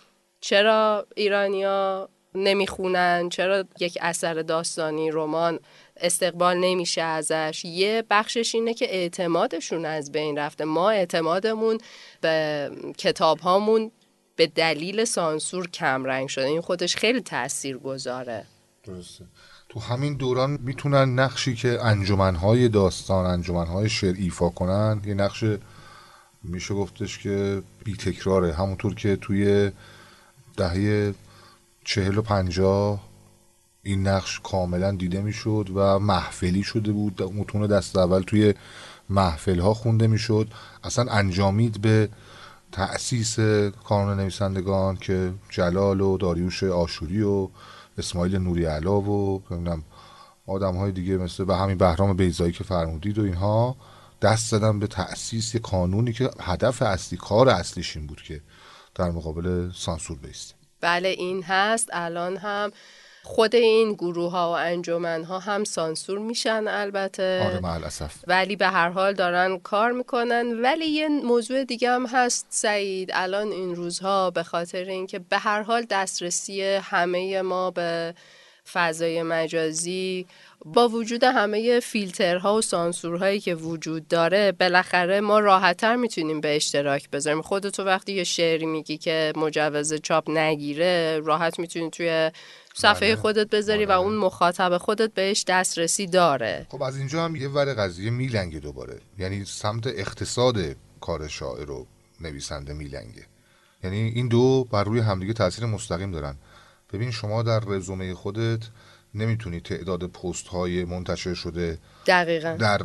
[SPEAKER 1] چرا ایرانیا نمی‌خونن؟ چرا یک اثر داستانی رمان استقبال نمیشه ازش؟ یه بخشش اینه که اعتمادشون از بین رفته. ما اعتمادمون به کتاب هامون به دلیل سانسور کمرنگ شده. این خودش خیلی تأثیر گذاره
[SPEAKER 2] درسته. تو همین دوران می‌تونن نقشی که انجمنهای داستان انجمنهای شعر ایفا کنن یه نقش میشه گفتش که بی تکراره همونطور که توی دهه چهل و پنجاه این نقش کاملا دیده می‌شد و محفلی شده بود. متون دست اول توی محفل ها خونده می‌شد. اصلا انجامید به تأسیس کانون نویسندگان که جلال و داریوش آشوری و اسماعیل نوری علا و نمی‌دونم آدم های دیگه مثل به همین بهرام بیزایی که فرمودید و اینها دست زدن به تأسیس یه کانونی که هدف اصلی کار اصلیش این بود که در مقابل سانسور بیسته
[SPEAKER 1] بله این هست. الان هم خود این گروه ها و انجمن ها هم سانسور میشن البته.
[SPEAKER 2] آره
[SPEAKER 1] ولی به هر حال دارن کار می‌کنن. ولی یه موضوع دیگه هم هست سعید. الان این روزها به خاطر اینکه به هر حال دسترسی همه ما به فضای مجازی با وجود همه فیلترها و سانسورهایی که وجود داره بالاخره ما راحتتر می‌تونیم به اشتراک بذاریم. خودتو وقتی یه شعری میگی که مجوز چاپ نگیره راحت می‌تونی توی صفحه بله. خودت بذاری و اون مخاطب خودت بهش دسترسی داره.
[SPEAKER 2] خب از اینجا هم یه ور قضیه میلنگه دوباره. یعنی سمت اقتصاد کار شاعر و نویسنده میلنگه. یعنی این دو بر روی همدیگه تاثیر مستقیم دارن. ببین شما در رزومه خودت نمی‌تونی تعداد پست های منتشر شده
[SPEAKER 1] دقیقا.
[SPEAKER 2] در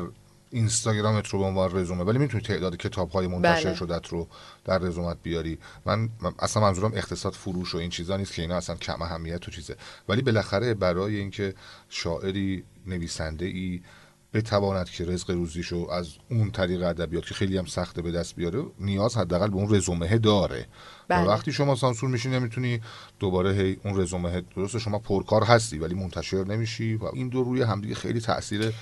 [SPEAKER 2] اینستاگرامت رو به عنوان رزومه ولی می‌تونی تعداد کتاب های منتشر
[SPEAKER 1] بله.
[SPEAKER 2] شدت رو در رزومت بیاری من اصلا منظورم اقتصاد فروش و این چیزا نیست که اینا اصلا کم اهمیت و چیزه ولی بالاخره برای اینکه شاعری نویسنده ای بتواند که رزق روزیشو از اون طریق ادبیات که خیلی هم سخته به دست بیاره نیاز حداقل به اون رزومه داره
[SPEAKER 1] بله.
[SPEAKER 2] و وقتی شما سانسور میشی نمی‌تونی دوباره هی اون رزومه درسته شما پرکار هستی ولی منتشر نمیشی و این دو روی همدیگه خیلی تاثیر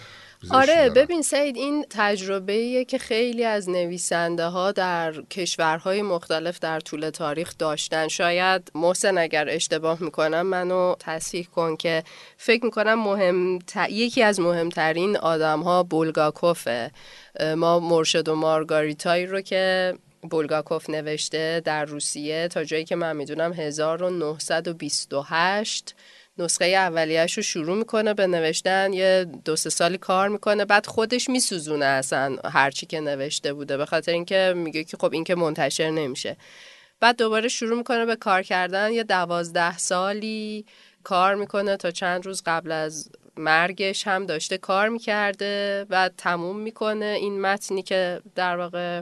[SPEAKER 1] آره. ببین سعید این تجربه که خیلی از نویسنده ها در کشورهای مختلف در طول تاریخ داشتن شاید محسن اگر اشتباه می‌کنم منو تصحیح کن که فکر می‌کنم مهم یکی از مهمترین آدم ها بولگاکوفه ما مرشد و مارگاریتایی رو که بولگاکوف نوشته در روسیه تا جایی که من می‌دونم 1928 نسخه اولیهش رو شروع می‌کنه به نوشتن یه دو سه سالی کار می‌کنه بعد خودش میسوزونه اصلا هرچی که نوشته بوده به خاطر اینکه میگه که خب این که منتشر نمیشه. بعد دوباره شروع می‌کنه به کار کردن یه دوازده سالی کار می‌کنه تا چند روز قبل از مرگش هم داشته کار می‌کرده و تموم می‌کنه. این متنی که در واقع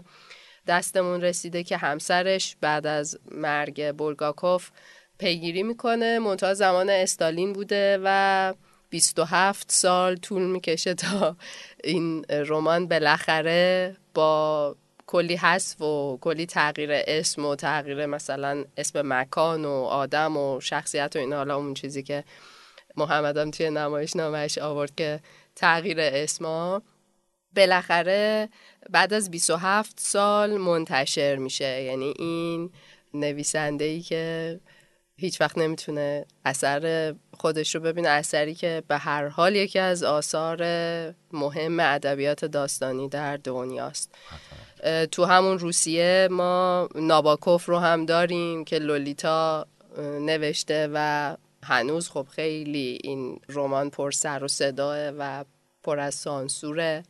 [SPEAKER 1] دستمون رسیده که همسرش بعد از مرگ بولگاکوف پیگیری می‌کنه. منتها زمان استالین بوده و 27 سال طول می‌کشه تا این رمان بالاخره با کلی حذف و کلی تغییر اسم و تغییر مثلا اسم مکان و آدم و شخصیت و این حالا اون چیزی که محمد هم توی نمایش نامش آورد که تغییر اسما بالاخره بعد از 27 سال منتشر میشه. یعنی این نویسنده ای که هیچ وقت نمی‌تونه اثر خودش رو ببینه. اثری که به هر حال یکی از آثار مهم ادبیات داستانی در دنیاست. تو همون روسیه ما ناباکوف رو هم داریم که لولیتا نوشته و هنوز خب خیلی این رمان پر سر و صداه و پر از سانسوره.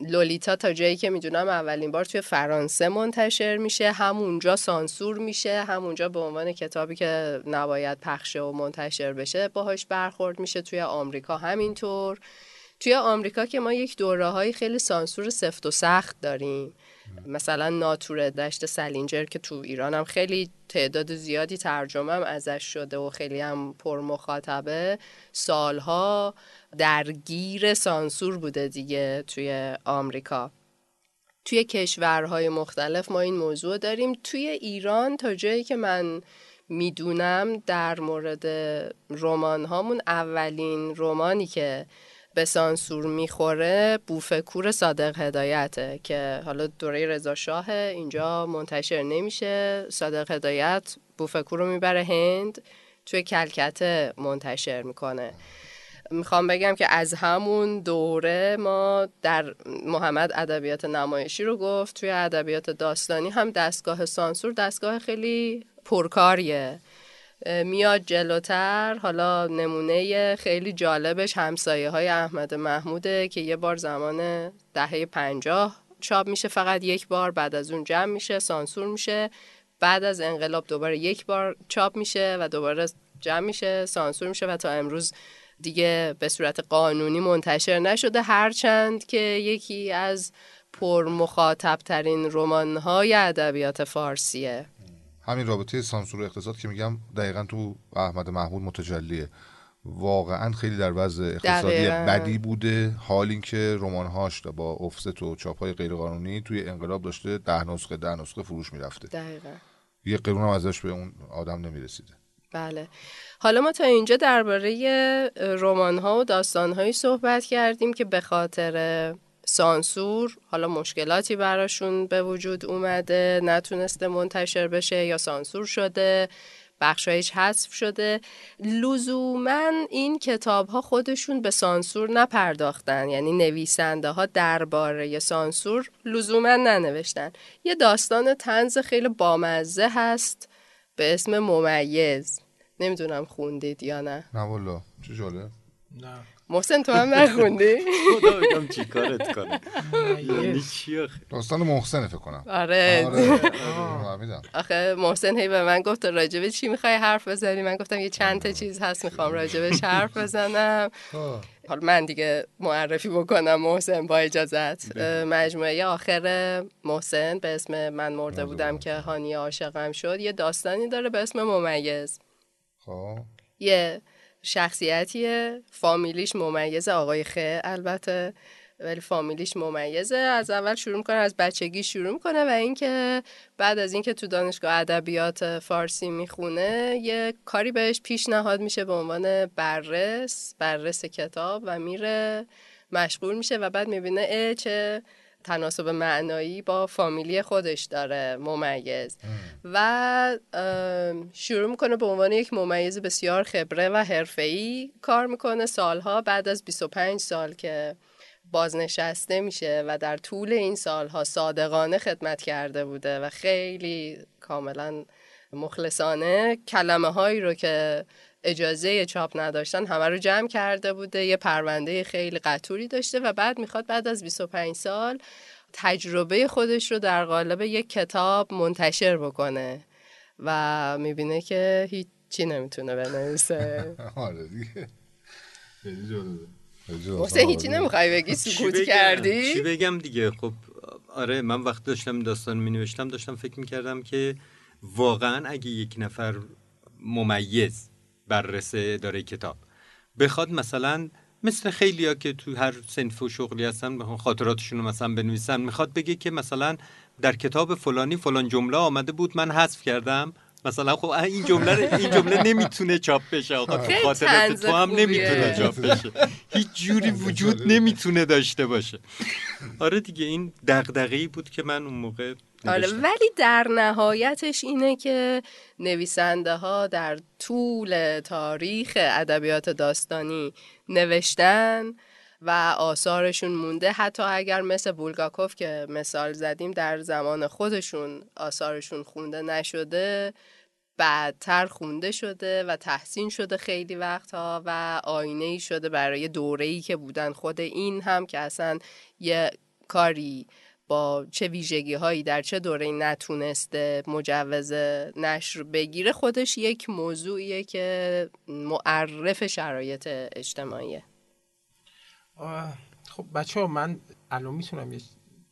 [SPEAKER 1] لولیتا تا جایی که می‌دونم اولین بار توی فرانسه منتشر میشه همونجا سانسور میشه همونجا به عنوان کتابی که نباید پخشه و منتشر بشه باهاش برخورد میشه توی آمریکا. همینطور توی آمریکا که ما یک دوره های خیلی سانسور سفت و سخت داریم. مثلا ناتور دشت سلینجر که تو ایران هم خیلی تعداد زیادی ترجمه هم ازش شده و خیلی هم پر مخاطبه سالها درگیر سانسور بوده دیگه توی آمریکا. توی کشورهای مختلف ما این موضوع داریم. توی ایران تا جایی که من می‌دونم در مورد رمان هامون اولین رمانی که به سانسور می‌خوره بوفکور صادق هدایته که حالا دوره رضا شاه اینجا منتشر نمیشه. صادق هدایت بوفکور رو می‌بره هند توی کلکته منتشر می‌کنه. می‌خوام بگم که از همون دوره ما در محمد ادبیات نمایشی رو گفت توی ادبیات داستانی هم دستگاه سانسور دستگاه خیلی پرکاریه. میاد جلوتر. حالا نمونه خیلی جالبش همسایه های احمد محموده که یه بار زمان دهه پنجاه چاپ میشه فقط یک بار بعد از اون جمع میشه سانسور میشه. بعد از انقلاب دوباره یک بار چاپ میشه و دوباره جمع میشه سانسور میشه و تا امروز دیگه به صورت قانونی منتشر نشده. هرچند که یکی از پر مخاطب ترین رمان های ادبیات فارسیه.
[SPEAKER 2] همین رابطه سانسور و اقتصاد که میگم دقیقا تو احمد محمود متجلیه. واقعا خیلی در وضع اقتصادی
[SPEAKER 1] دقیقاً.
[SPEAKER 2] بدی بوده حال اینکه رمانهاش با افست و چاپای غیرقانونی توی انقلاب داشته ده نسخه ده نسخه فروش می‌رفته.
[SPEAKER 1] دقیقا.
[SPEAKER 2] یه قرون هم ازش به اون آدم نمی‌رسیده.
[SPEAKER 1] بله. حالا ما تا اینجا درباره رمان ها و داستان هایی صحبت کردیم که به خاطر سانسور حالا مشکلاتی براشون به وجود اومده نتونسته منتشر بشه یا سانسور شده بخشایش حذف شده. لزوما این کتاب ها خودشون به سانسور نپرداختن یعنی نویسنده ها درباره سانسور لزوما ننوشتن. یه داستان تنز خیلی بامزه هست به اسم ممیز. نمی‌دونم خوندید یا نه.
[SPEAKER 2] نه والا چه جالب.
[SPEAKER 4] نه.
[SPEAKER 1] محسن تو هم نخوندی؟
[SPEAKER 5] خدا بگم چی کارت کنه یعنی چی
[SPEAKER 2] داستان محسن فکر کنم.
[SPEAKER 1] آره.
[SPEAKER 2] آره.
[SPEAKER 1] آخه محسن هی به من گفت راجبه چی می‌خوای حرف بزنی؟ من گفتم یه چند تا چیز هست می‌خوام راجبش حرف بزنم.
[SPEAKER 2] آه.
[SPEAKER 1] حالا من دیگه معرفی بکنم محسن با اجازت. مجموعه آخر محسن به اسم من مرده بودم که هانی عاشقم شد. یه داستانی داره به اسم ممیز.
[SPEAKER 2] خب.
[SPEAKER 1] یه شخصیتیه. فامیلیش ممیزه آقای خه البته ولی فامیلیش ممیزه. از اول شروع می‌کنه از بچگی شروع می‌کنه و اینکه بعد از اینکه تو دانشگاه ادبیات فارسی می‌خونه یه کاری بهش پیشنهاد میشه به عنوان بررس بررس کتاب و میره مشغول میشه و بعد می‌بینه اه چه تناسب معنایی با فامیلی خودش داره ممیز. و شروع می‌کنه به عنوان یک ممیز بسیار خبره و حرفه‌ای کار می‌کنه. سالها بعد از 25 سال که بازنشسته میشه و در طول این سالها صادقانه خدمت کرده بوده و خیلی کاملا مخلصانه کلمه هایی رو که اجازه چاپ نداشتن همه رو جمع کرده بوده یه پرونده خیلی قطوری داشته و بعد می‌خواد بعد از 25 سال تجربه خودش رو در قالب یک کتاب منتشر بکنه و می‌بینه که هیچی نمی‌تونه بنویسه.
[SPEAKER 2] آره دیگه. خیلی
[SPEAKER 1] هیچی نمی‌خوای بگی؟
[SPEAKER 5] چی
[SPEAKER 1] سکوت
[SPEAKER 5] بگم؟
[SPEAKER 1] کردی؟
[SPEAKER 5] چی بگم دیگه؟ خب آره من وقت داشتم داستان می نوشتم داشتم فکر می کردم که واقعا اگه یک نفر ممیز بررس اداره کتاب. بخواد مثلا مثل خیلیا که تو هر سنف و شغلی هستن بخوان خاطراتشون رو مثلا بنویسن می‌خواد بگه که مثلا در کتاب فلانی فلان جمله آمده بود من حذف کردم. مثلا خب این جمله این جمله نمی‌تونه چاپ بشه. آقا تو خاطرات تو هم. نمی‌تونه چاپ بشه. هیچ جوری وجود نمی‌تونه داشته باشه. آره دیگه این دغدغه‌ای بود که من اون موقع
[SPEAKER 1] آره. ولی در نهایتش اینه که نویسنده ها در طول تاریخ ادبیات داستانی نوشتن و آثارشون مونده حتی اگر مثل بولگاکوف که مثال زدیم در زمان خودشون آثارشون خونده نشده بعدتر خونده شده و تحسین شده خیلی وقتها و آینه ای شده برای دوره ای که بودن خود این هم که اصلا یه کاری با چه ویژگی هایی در چه دوره نتونسته مجوز نشر بگیره خودش یک موضوعیه که معرف شرایط اجتماعیه.
[SPEAKER 4] خب بچه ها من الان می‌تونم یه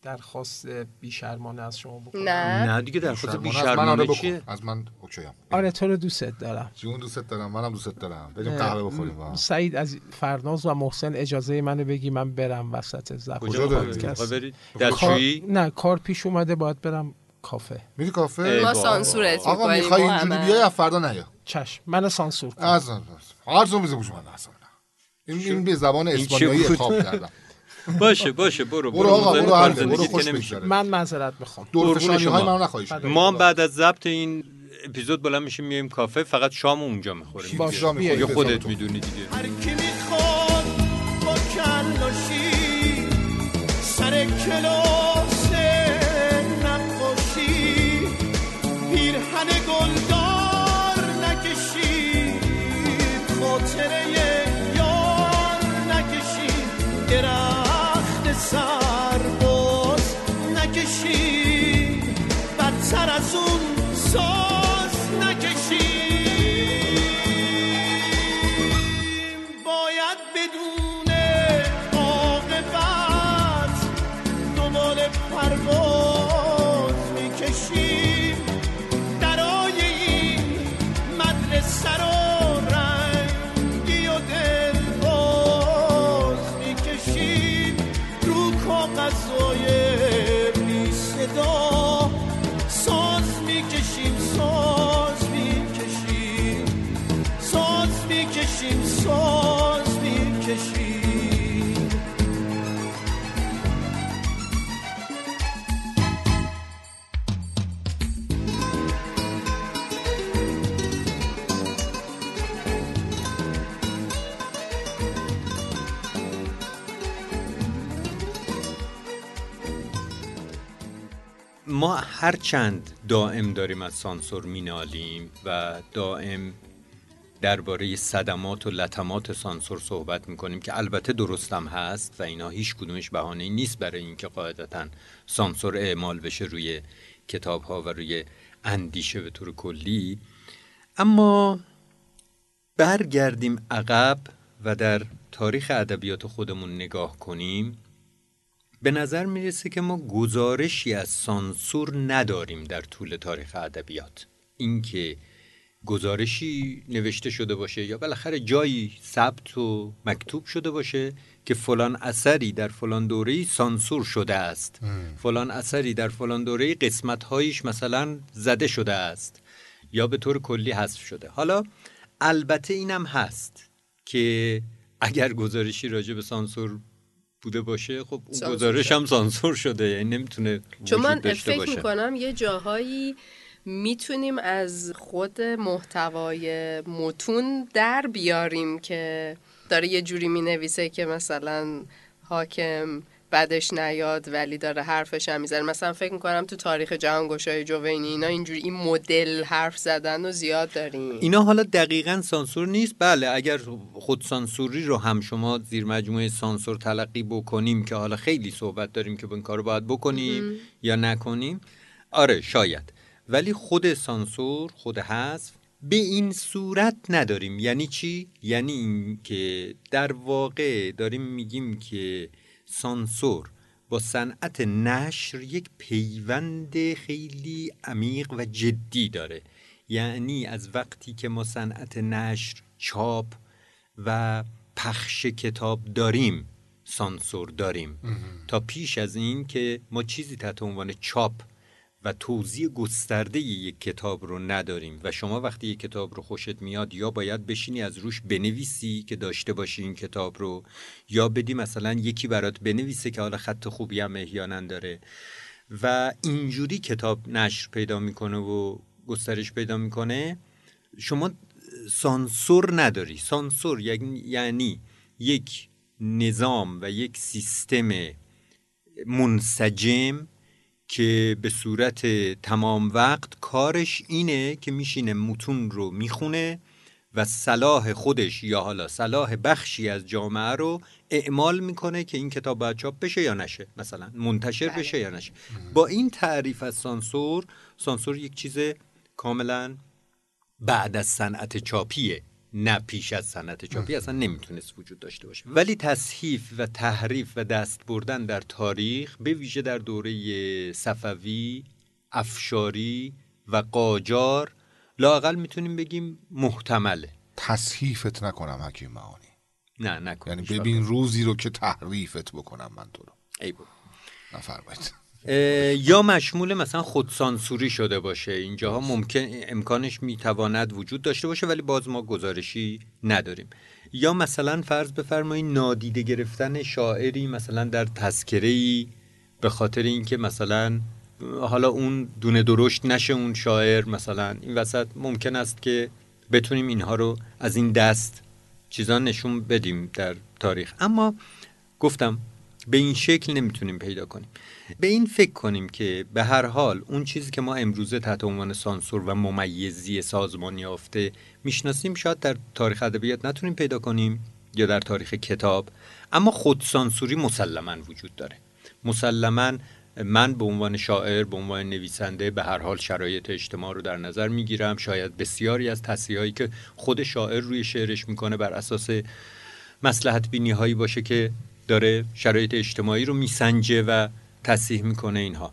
[SPEAKER 4] درخواست بیشرمانه از شما بکنم؟
[SPEAKER 1] نه.
[SPEAKER 5] نه دیگه درخواست
[SPEAKER 2] شرمانه از من آره
[SPEAKER 5] بیشرمانه
[SPEAKER 2] بکن.
[SPEAKER 5] چیه
[SPEAKER 2] از من اوکیم
[SPEAKER 4] آره تو رو دوستت دارم.
[SPEAKER 2] جون دوست دارم منم دوست دارم. بریم قهوه بخوریم. با هم.
[SPEAKER 4] سعید از فرناز و محسن اجازه منو بگی من برم وسط زبان
[SPEAKER 2] کجا
[SPEAKER 5] برید
[SPEAKER 4] کار...
[SPEAKER 5] دستشویی؟
[SPEAKER 4] نه کار پیش اومده باید برم کافه.
[SPEAKER 2] میری کافه؟
[SPEAKER 1] ما. سانسورت
[SPEAKER 2] آقا می‌خوای اینجوری بیای از فردا نیا.
[SPEAKER 4] چشم منو سانسور کن.
[SPEAKER 2] از هر زوم میزه من اصلا این به زبان اسپانیایی؟ خطاب کردم.
[SPEAKER 5] باشه باشه برو
[SPEAKER 2] برو آقا برو هر برو خوش. بگذره
[SPEAKER 4] من معذرت می‌خوام
[SPEAKER 2] دور فشانی های
[SPEAKER 5] شما.
[SPEAKER 2] منو نخواهی شد
[SPEAKER 5] ما بعد از ضبط این اپیزود بلند میشیم میایم کافه فقط شام اونجا می‌خوریم
[SPEAKER 4] باشه،
[SPEAKER 2] می‌خوری، به
[SPEAKER 5] خودت. می‌دونی دیگه
[SPEAKER 8] هر کی می‌خواد با کلاشی سر کلاس نقاشی پیرهن گلدار نکشید خاطره درخت سرباز نکشید بدتر از اون
[SPEAKER 5] ما هر چند دائم داریم از سانسور مینالیم و دائم درباره صدمات و لطمات سانسور صحبت می‌کنیم که البته درستم هست و اینا هیچ کدومش بهانه نیست برای اینکه قاعدتا سانسور اعمال بشه روی کتاب ها و روی اندیشه به طور کلی. اما برگردیم عقب و در تاریخ ادبیات خودمون نگاه کنیم. به نظر می‌رسه که ما گزارشی از سانسور نداریم در طول تاریخ ادبیات. اینکه گزارشی نوشته شده باشه یا بالاخره جایی ثبت و مکتوب شده باشه که فلان اثری در فلان دوره سانسور شده است. فلان اثری در فلان دوره قسمت هایش مثلا زده شده است یا به طور کلی حذف شده. حالا البته اینم هست که اگر گزارشی راجع به سانسور بوده باشه خب اون گزارش. هم سانسور شده یعنی نمی‌تونه
[SPEAKER 1] چون من فکر
[SPEAKER 5] باشه
[SPEAKER 1] می‌کنم یه جاهایی می‌تونیم از خود محتوای متون در بیاریم که داره یه جوری می‌نویسه که مثلا حاکم بدش نیاد ولی داره حرفش هم می‌زنه. مثلا فکر می‌کنم تو تاریخ جهانگشای جوینی اینا اینجوری این مدل حرف زدن و زیاد داریم.
[SPEAKER 5] اینا حالا دقیقا سانسور نیست؟ بله اگر خود سانسوری رو هم شما زیر مجموعه سانسور تلقی بکنیم که حالا خیلی صحبت داریم که این کار رو باید بکنیم یا نکنیم. آره شاید. ولی خود سانسور خود حذف به این صورت نداریم. یعنی چی؟ یعنی این که در واقع داریم میگیم که سانسور با صنعت نشر یک پیوند خیلی عمیق و جدی داره. یعنی از وقتی که ما صنعت نشر چاپ و پخش کتاب داریم سانسور داریم. تا پیش از این که ما چیزی تحت عنوان چاپ و توضیح گسترده یک کتاب رو نداریم و شما وقتی یک کتاب رو خوشت میاد یا باید بشینی از روش بنویسی که داشته باشی این کتاب رو یا بدی مثلا یکی برات بنویسه که حالا خط خوبی هم احیانا داره و اینجوری کتاب نشر پیدا می‌کنه و گسترش پیدا می‌کنه. شما سانسور نداری. سانسور یعنی- یک نظام و یک سیستم منسجم که به صورت تمام وقت کارش اینه که میشینه متون رو می‌خونه و صلاح خودش یا حالا صلاح بخشی از جامعه رو اعمال می‌کنه که این کتاب باید چاپ بشه یا نشه مثلا منتشر بشه یا نشه. با این تعریف از سانسور سانسور یک چیز کاملا بعد از صنعت چاپیه. نه پیش از صنعت چاپی اصلا نمی‌تونست وجود داشته باشه. ولی تصحیف و تحریف و دست بردن در تاریخ به ویژه در دوره صفوی افشاری و قاجار لاقل می‌تونیم بگیم محتمله
[SPEAKER 2] تصحیفت نکنم حکیم معانی.
[SPEAKER 5] نه نکن
[SPEAKER 2] یعنی. ببین روزی رو که تحریفت بکنم من تو رو.
[SPEAKER 5] ای بابا.
[SPEAKER 2] نفرمایید.
[SPEAKER 5] یا مشمول مثلا خودسانسوری شده باشه. اینجاها ممکن امکانش می‌تواند وجود داشته باشه ولی باز ما گزارشی نداریم. یا مثلا فرض بفرمایید نادیده گرفتن شاعری مثلا در تذکره ای به خاطر اینکه مثلا حالا اون دونه درشت نشه اون شاعر مثلا. این وسط ممکن است که بتونیم اینها رو از این دست چیزا نشون بدیم در تاریخ. اما گفتم به این شکل نمی‌تونیم پیدا کنیم. به این فکر کنیم که به هر حال اون چیزی که ما امروزه تحت عنوان سانسور و ممیزی سازمان یافته می‌شناسیم شاید در تاریخ ادبیات نتونیم پیدا کنیم یا در تاریخ کتاب اما خودسانسوری مسلما وجود داره. مسلما من به عنوان شاعر به عنوان نویسنده به هر حال شرایط اجتماع رو در نظر می‌گیرم. شاید بسیاری از تصحیحایی که خود شاعر روی شعرش می‌کنه بر اساس مسلحت بینی هایی باشه که داره شرایط اجتماعی رو میسنجه و تصحیح می‌کنه اینها.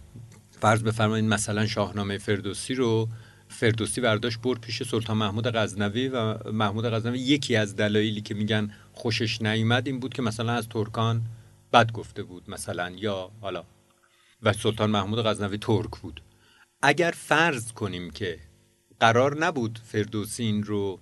[SPEAKER 5] فرض بفرمایید مثلا شاهنامه فردوسی رو فردوسی برداشت برد پیش سلطان محمود غزنوی و محمود غزنوی یکی از دلایلی که میگن خوشش نیامد این بود که مثلا از ترکان بد گفته بود مثلا یا حالا. و سلطان محمود غزنوی ترک بود. اگر فرض کنیم که قرار نبود فردوسی این رو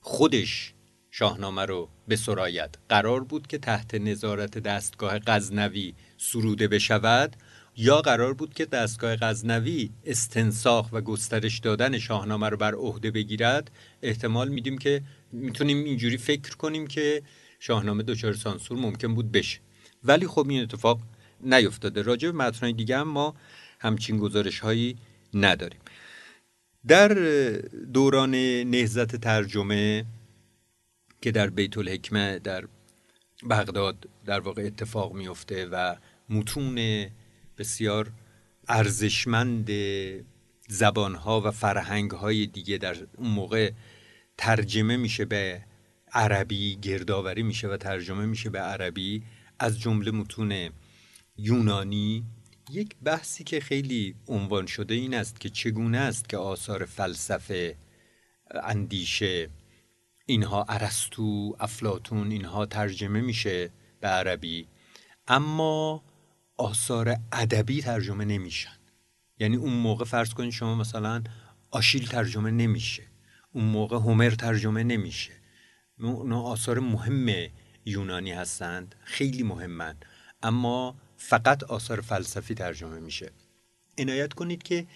[SPEAKER 5] خودش شاهنامه رو به سرایت. قرار بود که تحت نظارت دستگاه غزنوی سروده بشود یا قرار بود که دستگاه غزنوی استنساخ و گسترش دادن شاهنامه رو بر عهده بگیرد. احتمال میدیم که می‌تونیم اینجوری فکر کنیم که شاهنامه دچار سانسور ممکن بود بشه. ولی خب این اتفاق نیفتاده. راجع به متنهای دیگه هم ما همچین گزارش هایی نداریم. در دوران نهزت ترجمه که در بیت الحکمه در بغداد در واقع اتفاق میفته و متون بسیار ارزشمند زبانها و فرهنگهای دیگه در اون موقع ترجمه میشه به عربی گردآوری میشه و ترجمه میشه به عربی. از جمله متون یونانی. یک بحثی که خیلی عنوان شده این است که چگونه است که آثار فلسفه اندیشه اینها ارسطو افلاتون اینها ترجمه میشه به عربی اما آثار ادبی ترجمه نمیشن. یعنی اون موقع فرض کنید شما مثلا آشیل ترجمه نمیشه. اون موقع هومر ترجمه نمیشه. اونا آثار مهم یونانی هستند خیلی مهمند اما فقط آثار فلسفی ترجمه میشه. عنایت کنید که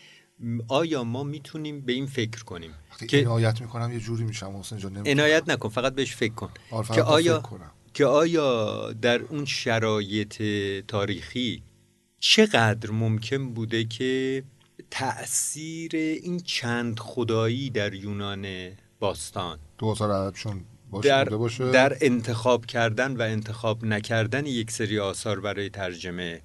[SPEAKER 5] آیا ما می‌تونیم به این فکر کنیم
[SPEAKER 2] که عنایت می‌کنم یه جوری میشم حسین جان.
[SPEAKER 5] عنایت نکن فقط بهش فکر کن
[SPEAKER 2] آره،
[SPEAKER 5] که
[SPEAKER 2] فکر
[SPEAKER 5] آیا
[SPEAKER 2] کنم.
[SPEAKER 5] که آیا در اون شرایط تاریخی چقدر ممکن بوده که تأثیر این چند خدایی در یونان باستان
[SPEAKER 2] دو آثار عربشون باشه
[SPEAKER 5] در,
[SPEAKER 2] باشه
[SPEAKER 5] در انتخاب کردن و انتخاب نکردن یک سری آثار برای ترجمه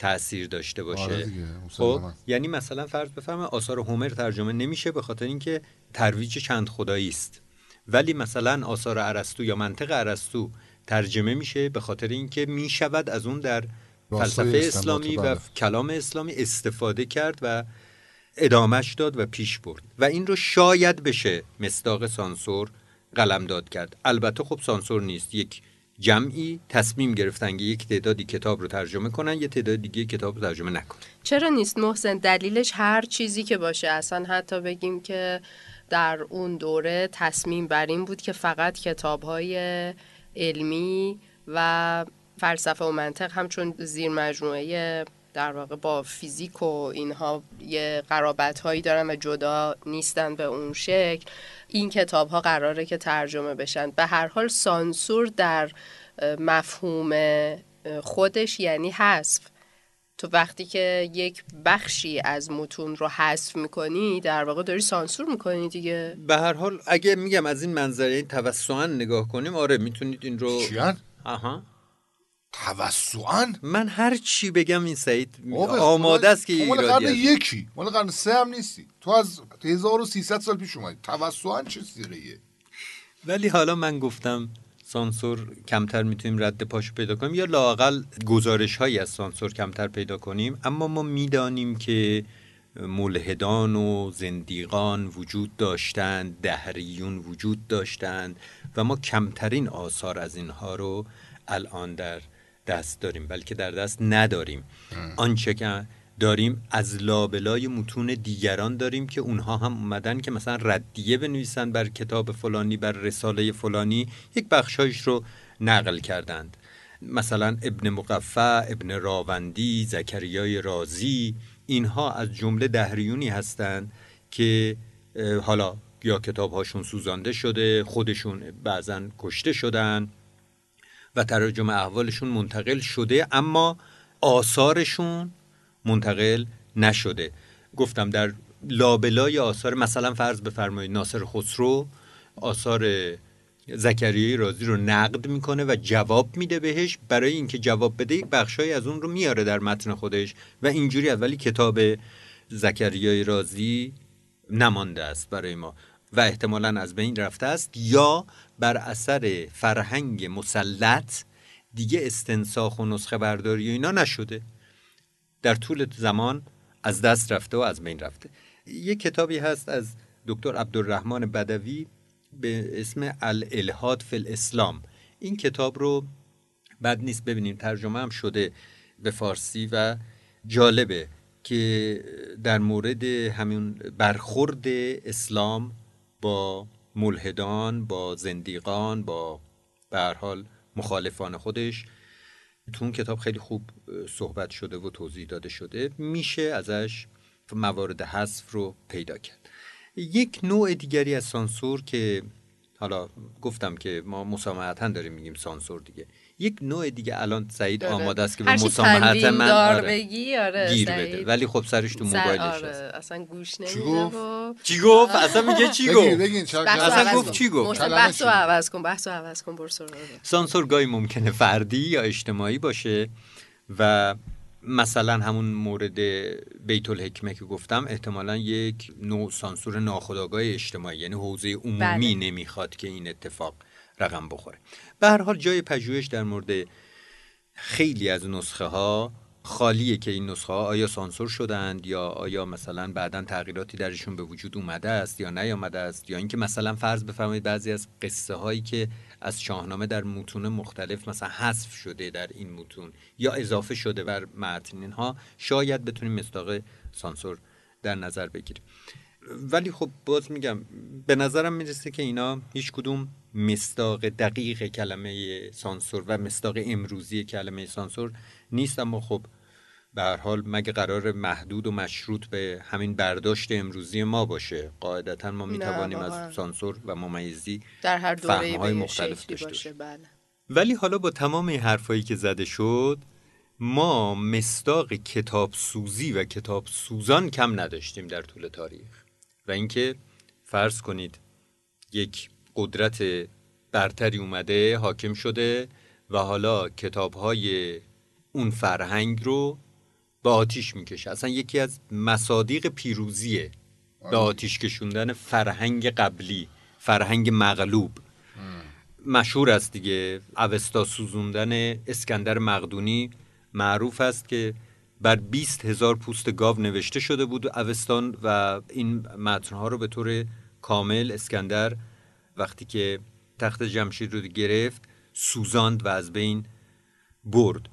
[SPEAKER 5] تاثیر داشته باشه.
[SPEAKER 2] آره
[SPEAKER 5] خب. یعنی مثلا فرض بفرمایید آثار هومر ترجمه نمیشه به خاطر اینکه ترویج چند خدایی است. ولی مثلا آثار ارسطو یا منطق ارسطو ترجمه میشه به خاطر اینکه می‌شود از اون در فلسفه اسلامی و
[SPEAKER 2] بله.
[SPEAKER 5] کلام اسلامی استفاده کرد و ادامش داد و پیش برد. و این رو شاید بشه مصداق سانسور قلمداد کرد. البته خب سانسور نیست. یک جمعی تصمیم گرفتن که یک تعدادی کتاب رو ترجمه کنن یه تعداد دیگه کتاب رو ترجمه نکنن.
[SPEAKER 1] چرا نیست؟ محسن دلیلش هر چیزی که باشه. اصلا حتی بگیم که در اون دوره تصمیم بر این بود که فقط کتاب های علمی و فلسفه و منطق همچون زیر مجموعه در واقع با فیزیک و اینها یه قرابت هایی دارن و جدا نیستن به اون شکل این کتاب ها قراره که ترجمه بشن. به هر حال سانسور در مفهوم خودش یعنی حذف. تو وقتی که یک بخشی از متون رو حذف می‌کنی در واقع داری سانسور می‌کنی دیگه.
[SPEAKER 5] به هر حال اگه میگم از این منظره این توسعا نگاه کنیم آره می‌تونید این رو
[SPEAKER 2] چیان؟
[SPEAKER 5] آها.
[SPEAKER 2] توسعا؟
[SPEAKER 5] من هر چی بگم این سعید آماده است که
[SPEAKER 2] مال قرن. یکی مال قرن سه هم نیستی. تو از 1300 سال پیش اومدی. توسعا چه سیغه
[SPEAKER 5] ولی حالا من گفتم سانسور کمتر می‌تونیم رد پاشو پیدا کنیم یا لاقل گزارش هایی از سانسور کمتر پیدا کنیم. اما ما می‌دانیم که ملحدان و زندیقان وجود داشتند دهریون وجود داشتند و ما کمترین آثار از اینها رو الان در دست داریم بلکه در دست نداریم. آنچه که داریم از لابلای متون دیگران داریم که اونها هم اومدن که مثلا ردیه بنویسن بر کتاب فلانی بر رساله فلانی یک بخشایش رو نقل کردند. مثلا ابن مقفع ابن راوندی زکریای رازی اینها از جمله دهریونی هستند که حالا یا کتاب هاشون سوزانده شده خودشون بعضا کشته شدن. و تراجم احوالشون منتقل شده اما آثارشون منتقل نشده. گفتم در لابلای آثار مثلا فرض بفرمایید ناصر خسرو آثار زکریای رازی رو نقد می‌کنه و جواب میده بهش. برای اینکه جواب بده یک بخشایی از اون رو میاره در متن خودش و اینجوری است ولی کتاب زکریای رازی نمانده است برای ما. و احتمالا از بین رفته است یا بر اثر فرهنگ مسلط دیگه استنساخ و نسخه برداری و اینا نشده. در طول زمان از دست رفته و از بین رفته. یه کتابی هست از دکتر عبدالرحمن بدوی به اسم الالهاد فی الاسلام. این کتاب رو بد نیست ببینیم ترجمه هم شده به فارسی و جالبه که در مورد همین برخورد اسلام با ملحدان با زندیقان با به حال مخالفان خودش. تو اون کتاب خیلی خوب صحبت شده و توضیح داده شده. میشه ازش موارد حذف رو پیدا کرد. یک نوع دیگری از سانسور که حالا گفتم که ما مسامحتا داریم میگیم سانسور دیگه. یک نوع دیگه الان سعید
[SPEAKER 1] آره.
[SPEAKER 5] آماده است که به
[SPEAKER 1] هرچی
[SPEAKER 5] مسامحت من
[SPEAKER 1] دار
[SPEAKER 5] آره،
[SPEAKER 1] بگی آره
[SPEAKER 5] گیر
[SPEAKER 1] سعید.
[SPEAKER 5] بده ولی خب سرش تو موبایلش
[SPEAKER 1] آره
[SPEAKER 5] هست
[SPEAKER 1] اصلا گوش نمیده
[SPEAKER 2] گفت؟
[SPEAKER 1] و
[SPEAKER 5] چی گفت اصلا میگه چی
[SPEAKER 2] بگین
[SPEAKER 5] گفت
[SPEAKER 2] بگین
[SPEAKER 1] رو
[SPEAKER 5] اصلا گفت. چی گفت؟
[SPEAKER 1] محسن
[SPEAKER 2] کلمه
[SPEAKER 1] بحث
[SPEAKER 2] چی
[SPEAKER 1] رو
[SPEAKER 2] گفت؟
[SPEAKER 1] عوض کن بحث رو عوض کن برو
[SPEAKER 5] سانسور گاهی ممکنه فردی یا اجتماعی باشه و مثلا همون مورد بیت الحکمه که گفتم احتمالا یک نوع سانسور ناخودآگاه اجتماعی یعنی حوزه عمومی
[SPEAKER 1] بله.
[SPEAKER 5] نمی‌خواد که این اتفاق رقم بخوره. به هر حال جای پژوهش در مورد خیلی از نسخه ها خالیه که این نسخه ها آیا سانسور شدند یا آیا مثلا بعدا تغییراتی درشون به وجود اومده است یا نیامده است یا اینکه مثلا فرض بفرمایید بعضی از قصه هایی که از شاهنامه در متون مختلف مثلا حذف شده در این متون یا اضافه شده بر متن اینها شاید بتونیم مصداق سانسور در نظر بگیریم. ولی خب باز میگم به نظرم می‌رسه که اینا هیچ کدوم مصداق دقیق کلمه سانسور و مصداق امروزی کلمه سانسور نیست. اما خب به هر حال مگه قرار محدود و مشروط به همین برداشت امروزی ما باشه؟ قاعدتا ما می‌توانیم از سانسور و ممیزی
[SPEAKER 7] در هر دوره
[SPEAKER 5] های مختلف داشته
[SPEAKER 7] باشه بله.
[SPEAKER 5] ولی حالا با تمام این حرفایی که زده شد ما مصداق کتاب سوزی و کتاب سوزان کم نداشتیم در طول تاریخ. و اینکه فرض کنید یک قدرت برتری اومده حاکم شده و حالا کتاب های اون فرهنگ رو به آتیش می‌کشه. اصلا یکی از مصادیق پیروزیه به آتیش کشوندن فرهنگ قبلی فرهنگ مغلوب. مشهور است دیگه اوستا سوزوندن اسکندر مقدونی معروف است که بر 20 هزار پوست گاو نوشته شده بود اوستان و این متنها رو به طور کامل اسکندر وقتی که تخت جمشید رو گرفت سوزاند و از بین برد.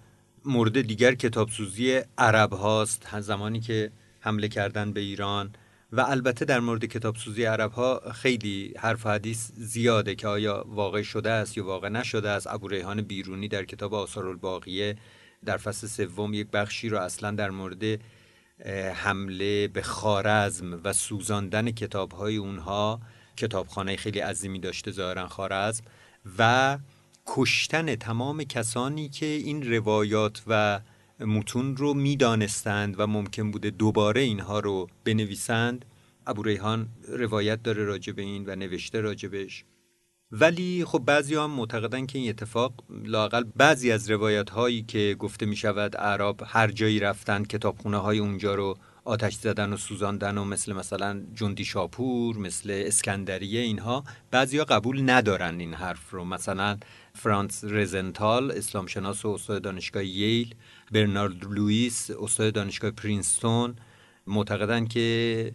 [SPEAKER 5] مورد دیگر کتابسوزی عرب هاست. زمانی که حمله کردن به ایران و البته در مورد کتابسوزی عرب ها خیلی حرف و حدیث زیاده که آیا واقع شده است یا واقع نشده است. ابو ریحان بیرونی در کتاب آثار الباقیه در فصل سوم یک بخشی رو اصلا در مورد حمله به خارزم و سوزاندن کتاب های اونها کتابخانه خیلی عظیمی داشته ظاهرا خارزم و کشتن تمام کسانی که این روایات و متون رو می‌دانستند و ممکن بوده دوباره اینها رو بنویسند. ابو ریحان روایت داره راجع به این و نوشته راجبش ولی خب بعضی هم معتقدن که این اتفاق لاقل بعضی از روایت هایی که گفته می شود عرب هر جایی رفتن کتابخونه های اونجا رو آتش زدن و سوزاندن و مثل مثلا جندی شاپور مثل اسکندریه اینها بعضیا قبول ندارن این حرف رو. مثلا فرانس رزنتال اسلام شناس و استاد دانشگاه ییل برنارد لوئیس استاد دانشگاه پرینستون معتقدن که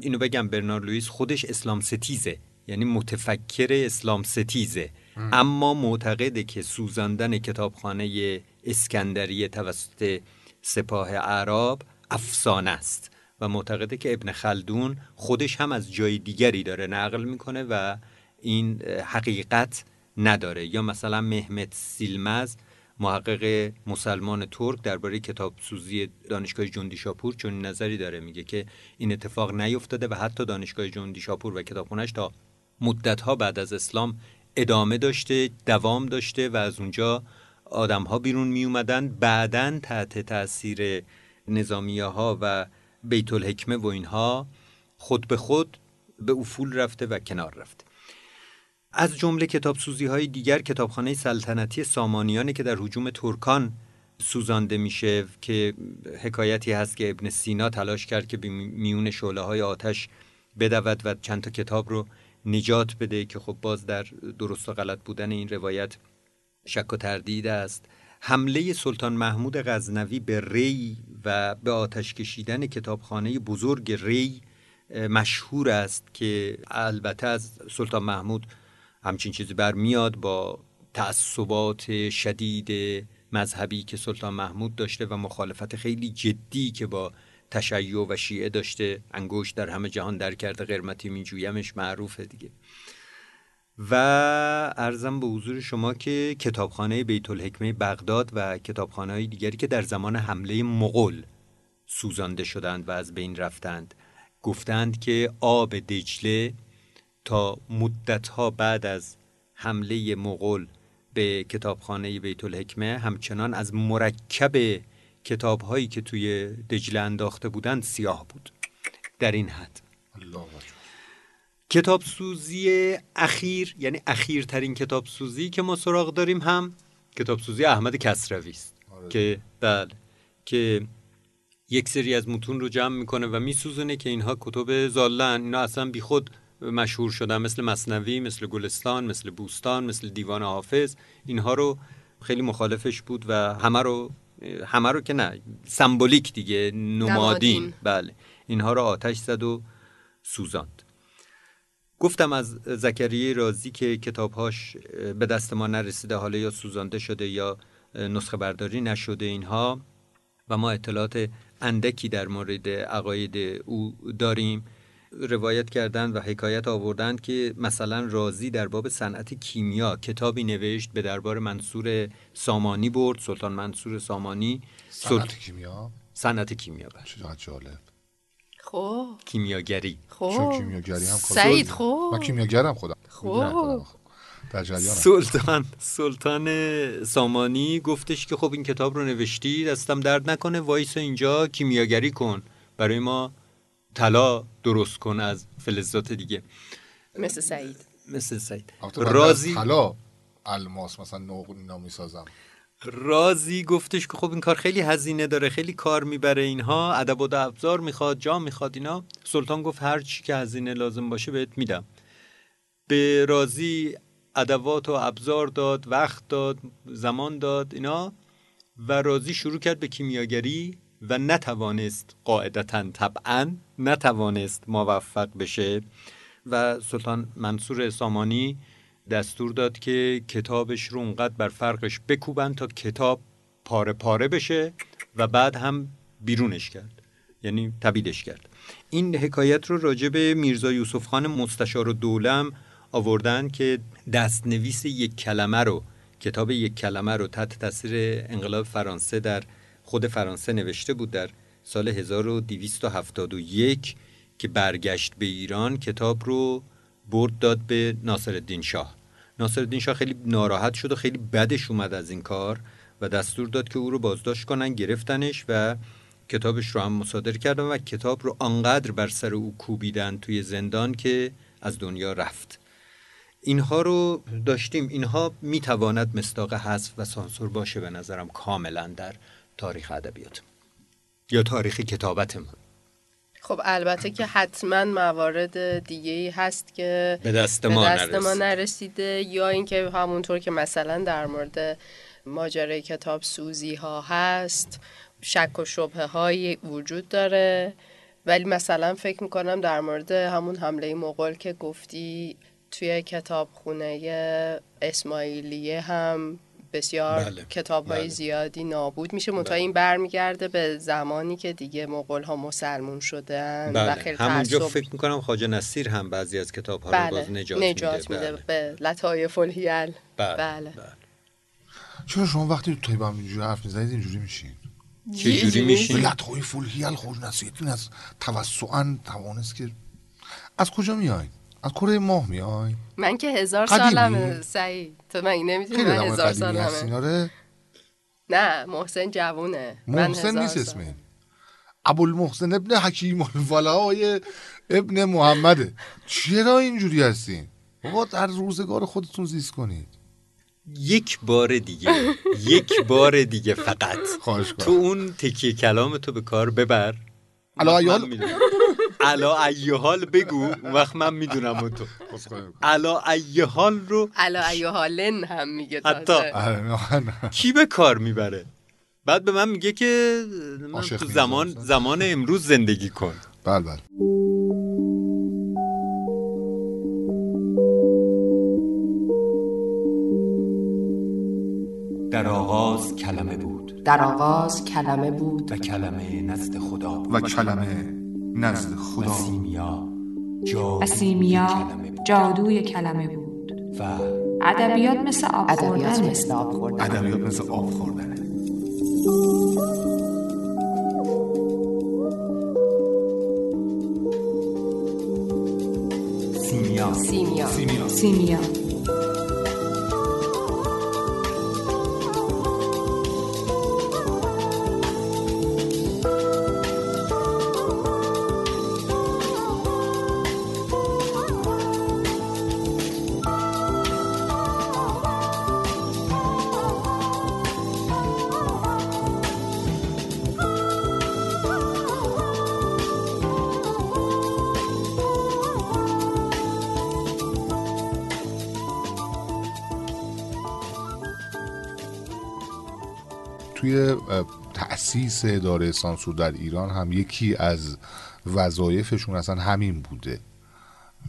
[SPEAKER 5] اینو بگم برنارد لوئیس خودش اسلام ستیزه. یعنی متفکر اسلام ستیزه. اما معتقده که سوزاندن کتابخانه اسکندریه توسط سپاه عرب افسانه است و معتقده که ابن خلدون خودش هم از جای دیگری داره نقل می‌کنه و این حقیقت نداره. یا مثلا مهمت سیلمز محقق مسلمان ترک درباره کتاب سوزی دانشگاه جندی شاپور چون نظری داره. میگه که این اتفاق نیفتاده و حتی دانشگاه جندی شاپور و کتابخونهش تا مدت بعد از اسلام ادامه داشته دوام داشته و از اونجا آدم ها بیرون می اومدن بعدا تحت تاثیر نظامیه ها و بیت الحکمه و اینها خود به خود به افول رفته و کنار رفته. از جمله کتاب سوزی های دیگر کتابخانه سلطنتی سامانیانه که در حجوم ترکان سوزانده میشه که حکایتی هست که ابن سینا تلاش کرد که میون شعله های آتش بدود و چند تا کتاب رو نجات بده که خب باز در درست و غلط بودن این روایت شک و تردید است. حمله سلطان محمود غزنوی به ری و به آتش کشیدن کتابخانه بزرگ ری مشهور است که البته از سلطان محمود همچین چیزی برمیاد با تعصبات شدید مذهبی که سلطان محمود داشته و مخالفت خیلی جدی که با تشیع و شیعه داشته انگوش در همه جهان در کرده قرمتی میجویمش معروفه دیگه. و ارزم به حضور شما که کتابخانه بیت الحکمه بغداد و کتابخانه های دیگری که در زمان حمله مغول سوزانده شدند و از بین رفتند گفتند که آب دجله تا مدتها بعد از حمله مغول به کتابخانه بیت الحکمه همچنان از مرکب کتاب هایی که توی دجله انداخته بودند سیاه بود. در این حد. کتاب سوزی اخیر یعنی اخیرترین کتاب سوزی که ما سراغ داریم هم کتاب سوزی احمد کسروی است. آره. که بله که یک سری از متون رو جمع می‌کنه و میسوزونه که اینها کتب زالن اینا اصلا بیخود مشهور شدن. مثل مصنوی مثل گلستان مثل بوستان مثل دیوان حافظ. اینها رو خیلی مخالفش بود و همه رو همه رو که نه. سمبولیک دیگه نمادین.
[SPEAKER 1] نمادین.
[SPEAKER 5] بله. اینها رو آتش زد و سوزاند. گفتم از زکریه رازی که کتابهاش به دست ما نرسیده حالا یا سوزانده شده یا نسخه برداری نشده اینها. و ما اطلاعات اندکی در مورد عقاید او داریم. روایت کردند و حکایت آوردند که مثلا رازی در باب صنعت کیمیا کتابی نوشت به دربار منصور سامانی برد سلطان منصور سامانی.
[SPEAKER 2] صنعت کیمیا؟
[SPEAKER 5] صنعت کیمیا بله.
[SPEAKER 2] چقدر جالب
[SPEAKER 1] خب.
[SPEAKER 5] کیمیاگری.
[SPEAKER 1] خب.
[SPEAKER 2] چون کیمیاگری هم کار
[SPEAKER 1] سعید. خب.
[SPEAKER 2] من کیمیاگرم خودم.
[SPEAKER 1] خب.
[SPEAKER 5] سلطان سلطان سامانی گفتش که خب این کتاب رو نوشتی دستت درد نکنه وایسا اینجا کیمیاگری کن. برای ما طلا درست کن از فلزات دیگه.
[SPEAKER 1] مثل سعید.
[SPEAKER 5] مثل سعید. رازی
[SPEAKER 2] طلا الماس مثلا نقل اینا می‌سازم.
[SPEAKER 5] رازی گفتش که خب این کار خیلی هزینه داره خیلی کار می‌بره اینها ادب و ابزار می‌خواد جام می‌خواد اینا. سلطان گفت هر چی که هزینه لازم باشه بهت میدم. به رازی ادوات و ابزار داد وقت داد زمان داد اینا. و رازی شروع کرد به کیمیاگری. و نتوانست قاعدتا طبعا نتوانست موفق بشه و سلطان منصور سامانی دستور داد که کتابش رو اونقدر بر فرقش بکوبن تا کتاب پاره پاره بشه و بعد هم بیرونش کرد یعنی تبیدش کرد. این حکایت رو راجع به میرزا یوسف خان مستشار و دولم آوردن که دستنویس یک کلمه رو کتاب یک کلمه رو تحت تاثیر انقلاب فرانسه در خود فرانسه نوشته بود در سال 1271 که برگشت به ایران کتاب رو برد داد به ناصرالدین شاه. ناصرالدین شاه خیلی ناراحت شد و خیلی بدش اومد از این کار و دستور داد که او رو بازداشت کنن گرفتنش و کتابش رو هم مصادره کردن و کتاب رو آنقدر بر سر او کوبیدن توی زندان که از دنیا رفت. اینها رو داشتیم. اینها می‌تواند مستاق حذف و سانسور باشه به نظرم کاملا در تاریخ ادبیات. یا تاریخ کتابتمون.
[SPEAKER 1] خب البته که حتما موارد دیگه ای هست که
[SPEAKER 5] به دست
[SPEAKER 1] به
[SPEAKER 5] ما
[SPEAKER 1] دست ما
[SPEAKER 5] نرسید.
[SPEAKER 1] نرسیده یا اینکه همونطور که مثلا در مورد ماجرای کتاب سوزی ها هست شک و شبه های وجود داره. ولی مثلا فکر می‌کنم در مورد همون حمله مغول که گفتی توی کتابخونه اسماعیلیه هم بسیار
[SPEAKER 5] بله،
[SPEAKER 1] کتاب های
[SPEAKER 5] بله.
[SPEAKER 1] زیادی نابود میشه. منتها این برمیگرده به زمانی که دیگه مغول ها مسلمون شدن و خیلی
[SPEAKER 5] بله همونجا فکر می‌کنم خواجه نصیر هم بعضی از کتاب ها رو
[SPEAKER 1] بله.
[SPEAKER 5] باز نجات,
[SPEAKER 1] نجات
[SPEAKER 5] میده,
[SPEAKER 1] میده
[SPEAKER 5] بله.
[SPEAKER 1] به لطایف الهیل
[SPEAKER 5] بله.
[SPEAKER 1] بله.
[SPEAKER 5] بله.
[SPEAKER 2] چرا شما وقتی تو تایب هم اینجوری حرف می‌زنید اینجوری میشین؟
[SPEAKER 5] چه جوری میشین؟
[SPEAKER 2] ولت های فولهیل خوش نصیحتین از توسعا توانست که از کجا میاین از کره ماه میاین
[SPEAKER 1] من که هزار؟ سالمه سعید. تو من نمی‌دونی من هزار سالمه؟ نه محسن جوونه. من
[SPEAKER 2] محسن نیست. اسمه ابوالمحسن ابن حکیم الولای ابن محمده چرا اینجوری هستین؟ بابا در روزگار خودتون زیست کنید.
[SPEAKER 5] یک بار دیگه یک بار دیگه فقط.
[SPEAKER 2] خواهش
[SPEAKER 5] تو اون تکیه کلام تو به کار ببر. می‌دونم. علا ایحال بگو. اون وقت من می‌دونم اون تو. علا ایحال رو
[SPEAKER 1] علا ایوهالن هم میگه
[SPEAKER 5] حتی.
[SPEAKER 2] آره،.
[SPEAKER 5] کی به کار می‌بره؟ بعد به من میگه که من تو زمان. زمان امروز زندگی کن.
[SPEAKER 2] بله بله.
[SPEAKER 7] در آغاز کلمه بود.
[SPEAKER 9] در آغاز کلمه بود.
[SPEAKER 7] و کلمه نزد خدا
[SPEAKER 2] و کلمه نزد
[SPEAKER 7] و
[SPEAKER 2] خدا.
[SPEAKER 7] سیمیا جادوی کلمه بود.
[SPEAKER 6] جادوی کلمه بود.
[SPEAKER 7] و
[SPEAKER 6] ادبیات مثل آب
[SPEAKER 9] ادبیات
[SPEAKER 6] خوردنه.
[SPEAKER 9] مثل آب خوردن.
[SPEAKER 2] ادبیات مثل آب خوردنه
[SPEAKER 7] سیمیا.
[SPEAKER 1] سیمیا.
[SPEAKER 6] سیمیا.
[SPEAKER 2] توی تأسیس اداره سانسور در ایران هم یکی از وظایفشون اصلا همین بوده.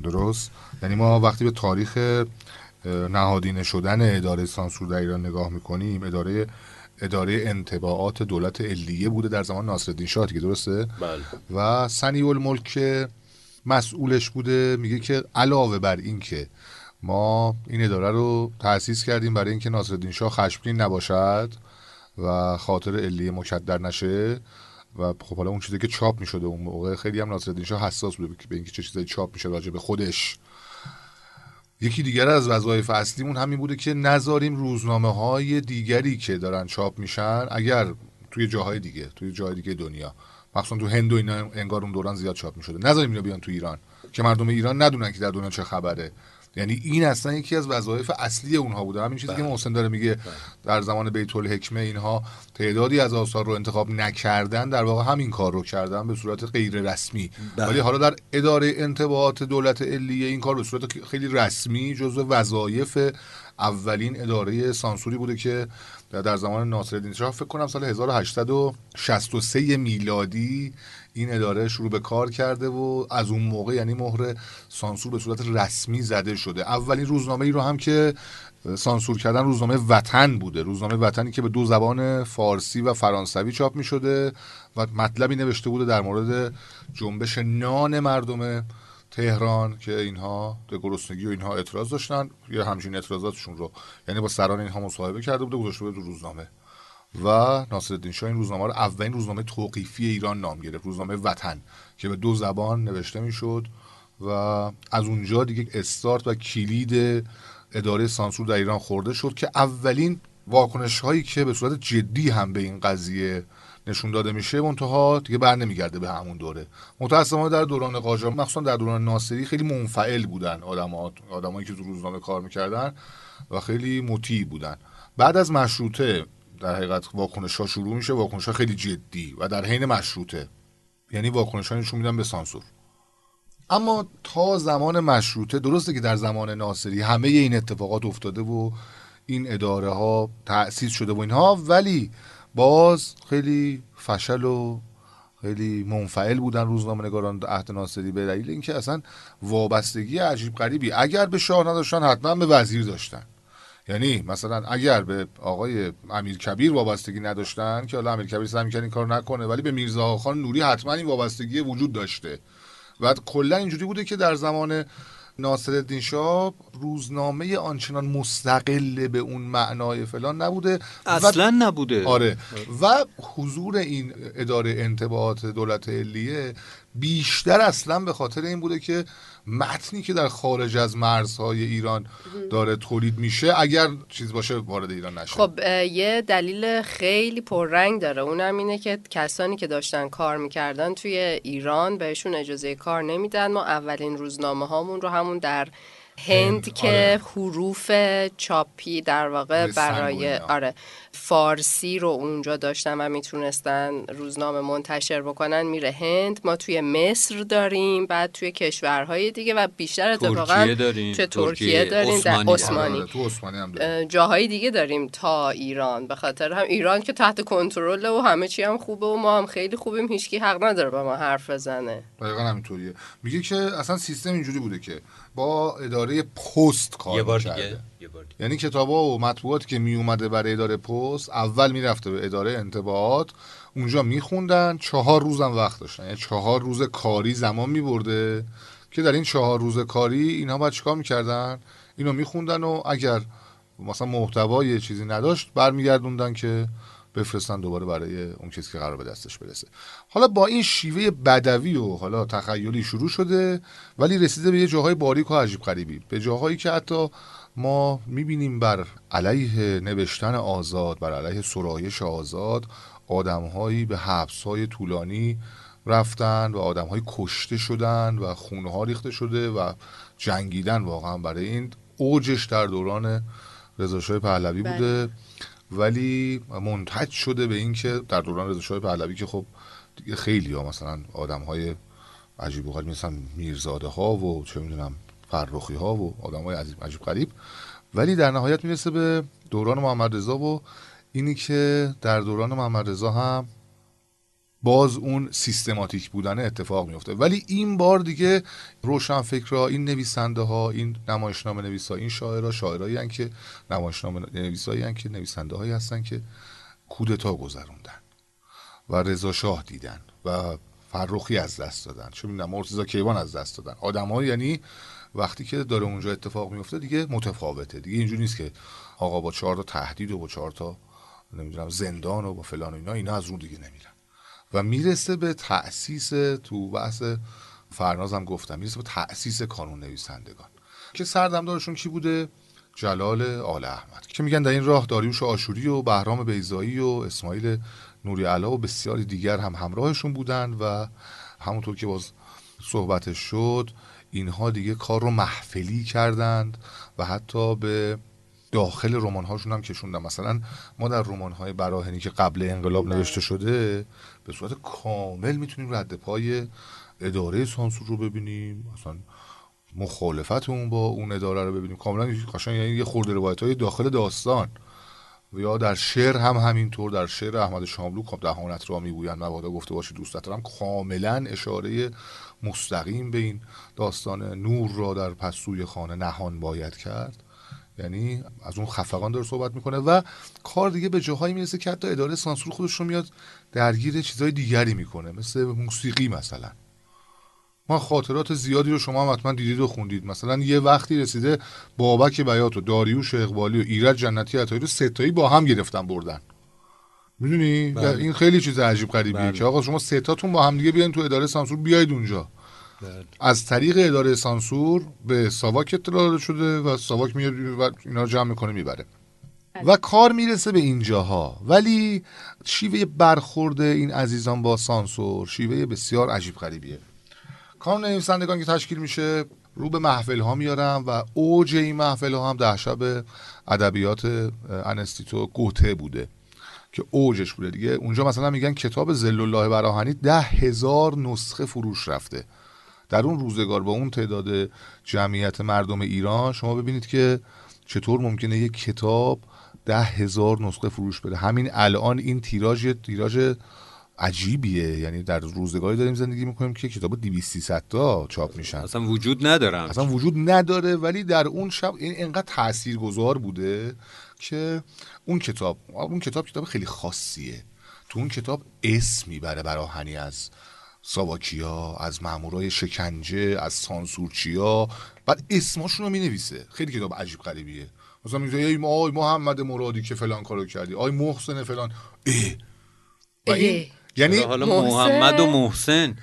[SPEAKER 2] درست؟ یعنی ما وقتی به تاریخ نهادینه شدن اداره سانسور در ایران نگاه می‌کنیم اداره اداره انتباعات دولت علیه بوده در زمان ناصرالدین شاه دیگه درسته؟
[SPEAKER 5] بله.
[SPEAKER 2] و سنی الملک مسئولش بوده میگه که علاوه بر این که ما این اداره رو تأسیس کردیم برای اینکه ناصرالدین شاه خشمگین نباشد و خاطر علیه مکدر نشه و خب حالا اون چیزی که چاپ می‌شده اون موقع خیلی هم ناصرالدین شاه حساس بوده به اینکه چه چیزایی چاپ میشه راجع به خودش. یکی دیگر از وظایف اصلیمون همین بوده که نذاریم روزنامه های دیگری که دارن چاپ میشن اگر توی جاهای دیگه توی جاهای دیگه دنیا مخصوصا تو هند و اینا انگار اون دوران زیاد چاپ می‌شده. نذاریم اینا بیان تو ایران که مردم ایران ندونن که در دنیا چه خبره. یعنی این اصلا یکی از وظایف اصلی اونها بوده. همین چیزی که محسن داره میگه در زمان بیت الحکمه اینها تعدادی از آثار رو انتخاب نکردن در واقع همین کار رو کردن به صورت غیر رسمی. ولی حالا در اداره انتباهات دولت علیه این کار به صورت خیلی رسمی جزو وظایف اولین اداره سانسوری بوده که در زمان ناصرالدین شاه فکر کنم سال 1863 میلادی این اداره شروع به کار کرده و از اون موقع یعنی مهر سانسور به صورت رسمی زده شده. اولین روزنامه ای رو هم که سانسور کردن روزنامه وطن بوده. روزنامه وطنی که به دو زبان فارسی و فرانسوی چاپ می شده و مطلبی نوشته بوده در مورد جنبش نان مردم تهران که اینها به گرسنگی و اینها اعتراض داشتن. یا همچین اعتراضاتشون رو یعنی با سران اینها مصاحبه کرده بوده گذاشته بوده روزنامه. و ناصرالدین شاه این روزنامه رو اولین روزنامه توقیفی ایران نام گرفت روزنامه وطن که به دو زبان نوشته می‌شد و از اونجا دیگه استارت و کلید اداره سانسور در ایران خورده شد که اولین واکنش هایی که به صورت جدی هم به این قضیه نشون داده میشه منتها دیگه بر نمیگرده به همون دوره. متاسفانه در دوران قاجار مخصوصا در دوران ناصری خیلی منفعل بودن آدمات آدمایی که تو روزنامه کار می‌کردن و خیلی مطیع بودن. بعد از مشروطه در حقیقت واکنش ها شروع میشه واکنش ها خیلی جدی و در حین مشروطه. یعنی واکنش ها میدن به سانسور. اما تا زمان مشروطه درسته که در زمان ناصری همه این اتفاقات افتاده و این اداره ها تأسیس شده و اینها ولی باز خیلی فشل و خیلی منفعل بودن روزنامه نگاران عهد ناصری به دلیل اینکه اصلا وابستگی عجیب غریبی. اگر به شاه نداشتن حتما به وزیر داشتن. یعنی مثلا اگر به آقای امیر کبیر وابستگی نداشتن که حالا امیر کبیر سعی می‌کرد این کار نکنه ولی به میرزا خان نوری حتما این وابستگی وجود داشته. و کلا اینجوری بوده که در زمان ناصرالدین شاه روزنامه آنچنان مستقل به اون معنای فلان نبوده.
[SPEAKER 5] اصلا نبوده.
[SPEAKER 2] آره. و حضور این اداره انتباهات دولت علیه بیشتر اصلا به خاطر این بوده که متنی که در خارج از مرزهای ایران داره تولید میشه اگر چیز باشه وارد ایران نشه.
[SPEAKER 1] خب یه دلیل خیلی پررنگ داره. اونم اینه که کسانی که داشتن کار می‌کردن توی ایران بهشون اجازه کار نمیدن. ما اولین روزنامه هامون رو همون در هند که
[SPEAKER 2] آره.
[SPEAKER 1] حروف چاپی در واقع برای. آره فارسی رو اونجا داشتن و می‌تونستن روزنامه منتشر بکنن میره هند ما توی مصر داریم بعد توی کشورهای دیگه و بیشتر اتفاقا
[SPEAKER 5] ترکیه داریم
[SPEAKER 1] توی ترکیه داریم در
[SPEAKER 5] عثمانی.
[SPEAKER 2] آره، تو عثمانی هم داره.
[SPEAKER 1] اه، جاهای دیگه داریم تا ایران به خاطر هم ایران که تحت کنترل و همه چی هم خوبه و ما هم خیلی خوبیم هیچکی حق نداره به ما حرف بزنه
[SPEAKER 2] دقیقا همینطوریه میگه که اصلا سیستم اینجوری بوده که با اداره پست کار
[SPEAKER 5] یه بار. دیگه یه بار دیگه.
[SPEAKER 2] یعنی کتابا و مطبوعاتی که می اومده برای اداره پست اول می‌رفته به اداره انتباهات اونجا میخوندن چهار روزم وقت داشتن یعنی چهار روز کاری زمان میبرده که در این چهار روز کاری اینها باید چیکار می‌کردن اینو میخوندن و اگر مثلا محتوای چیزی نداشت برمیگردوندن که بفرستن دوباره برای اون کسی که قرار به دستش برسه. حالا با این شیوه بدوی و حالا تخیلی شروع شده ولی رسیده به یه جاهای باریک و عجیب غریبی. به جاهایی که حتی ما می‌بینیم بر علیه نوشتن آزاد بر علیه سرایش آزاد آدمهایی به حبسهای طولانی رفتن و آدمهایی کشته شدن و خونه ها ریخته شده و جنگیدن واقعا. برای این اوجش در دوران رضا پهلوی
[SPEAKER 1] بله.
[SPEAKER 2] بوده. ولی منتج شده به اینکه در دوران رضا شاه پهلوی که خب دیگه خیلی ها مثلا آدم های عجیب و غریب مثلا میرزاده ها و چه می‌دونم فرخی ها و آدم های عجیب, عجیب غریب. ولی در نهایت می‌رسه به دوران محمد رضا و اینی که در دوران محمد رضا هم باز اون سیستماتیک بودن اتفاق میفته ولی این بار دیگه روشن فکرها این نویسنده ها این نمایشنامه نویسا این شاعرها شاعرایی هن که نمایشنامه نویسایی هن که نویسنده هایی هستن که کودتا گذروندن و رضا شاه دیدن و فرخی از دست دادن. چه می‌دونم مرتضی کیوان از دست دادن. آدم یعنی وقتی که داره اونجا اتفاق میفته دیگه متفاوته. دیگه اینجوری نیست که آقا با چهار تا تهدید و با چهار تا نمی‌دونم زندان و با فلان و اینا اینا از اون دیگه نمیرن. و می‌رسه به تأسیس تو بحث فرناز هم گفتم می‌رسه به تأسیس کانون نویسندگان. که سردمدارشون کی بوده؟ جلال آل احمد. که میگن در این راه داریوش آشوری و بهرام بیزایی و اسماعیل نوری علا و بسیاری دیگر هم همراهشون بودن و همونطور که باز صحبتش شد اینها دیگه کار رو محفلی کردند و حتی به داخل رمان هاشون هم کشوندن مثلا ما در رمان های براهنی که قبل انقلاب نوشته شده به صورت کامل می‌تونیم رد پای اداره سانسور رو ببینیم. مثلا مخالفت اون با اون اداره رو ببینیم. کاملا قشنگ یعنی یه خورده روایت های داخل داستان. و یا در شعر هم همینطور در شعر احمد شاملو که دهانت را می‌گویند مبادا گفته باشی دوست دارم کاملا اشاره مستقیم به این داستان نور را در پسوی خانه نهان باید کرد. یعنی از اون خفقان داره صحبت می‌کنه و کار دیگه به جاهایی می‌رسه که حتی اداره سانسور خودش رو میاد درگیر چیزهای دیگری می‌کنه مثل موسیقی مثلا. ما خاطرات زیادی رو شما هم حتما دیدید و خوندید. مثلا یه وقتی رسیده بابک بیات و داریوش اقبالی و ایرج جنتی عطایی رو ستایی با هم گرفتن بردن. می‌دونی؟
[SPEAKER 5] بله.
[SPEAKER 2] این خیلی چیز عجیب غریبیه
[SPEAKER 5] بله.
[SPEAKER 2] که آقا شما ستاتون با هم دیگه بیاین تو اداره سانسور بیاید اونجا. از طریق اداره سانسور به ساواک اطلاع داده شده و ساواک میاد و اینا رو جمع می‌کنه می‌بره. و کار می‌رسه به اینجاها. ولی شیوه برخورد این عزیزان با سانسور شیوه بسیار عجیب غریبیه. کانون نویسندگان که تشکیل میشه رو به محفل ها میارم و اوج این محفل ها هم ده شب ادبیات انستیتو گوته بوده که اوجش بوده دیگه. اونجا مثلا میگن کتاب زل الله براهنی ده هزار نسخه فروش رفته. در اون روزگار با اون تعداد جمعیت مردم ایران شما ببینید که چطور ممکنه یک کتاب ده هزار نسخه فروش بده. همین الان این تیراژ تیراژ عجیبیه. یعنی در روزگاری داریم زندگی می‌کنیم که کتاب 200 300 تا چاپ میشن.
[SPEAKER 5] اصلا وجود ندارم
[SPEAKER 2] اصلا وجود نداره ولی در اون شب این انقدر تاثیرگذار بوده که اون کتاب اون کتاب کتاب خیلی خاصیه. تو اون کتاب اسم می‌بره براهنی از ساواکیا از مامورای شکنجه از سانسورچیا. بعد اسماشون رو می‌نویسه. خیلی کتاب عجیب غریبیه. مثلا میگه ای ما آی محمد مرادی که فلان کارو کردی. آی محسن فلان. اه. و این. یعنی
[SPEAKER 5] حالا
[SPEAKER 1] محسن.
[SPEAKER 5] محمد و محسن.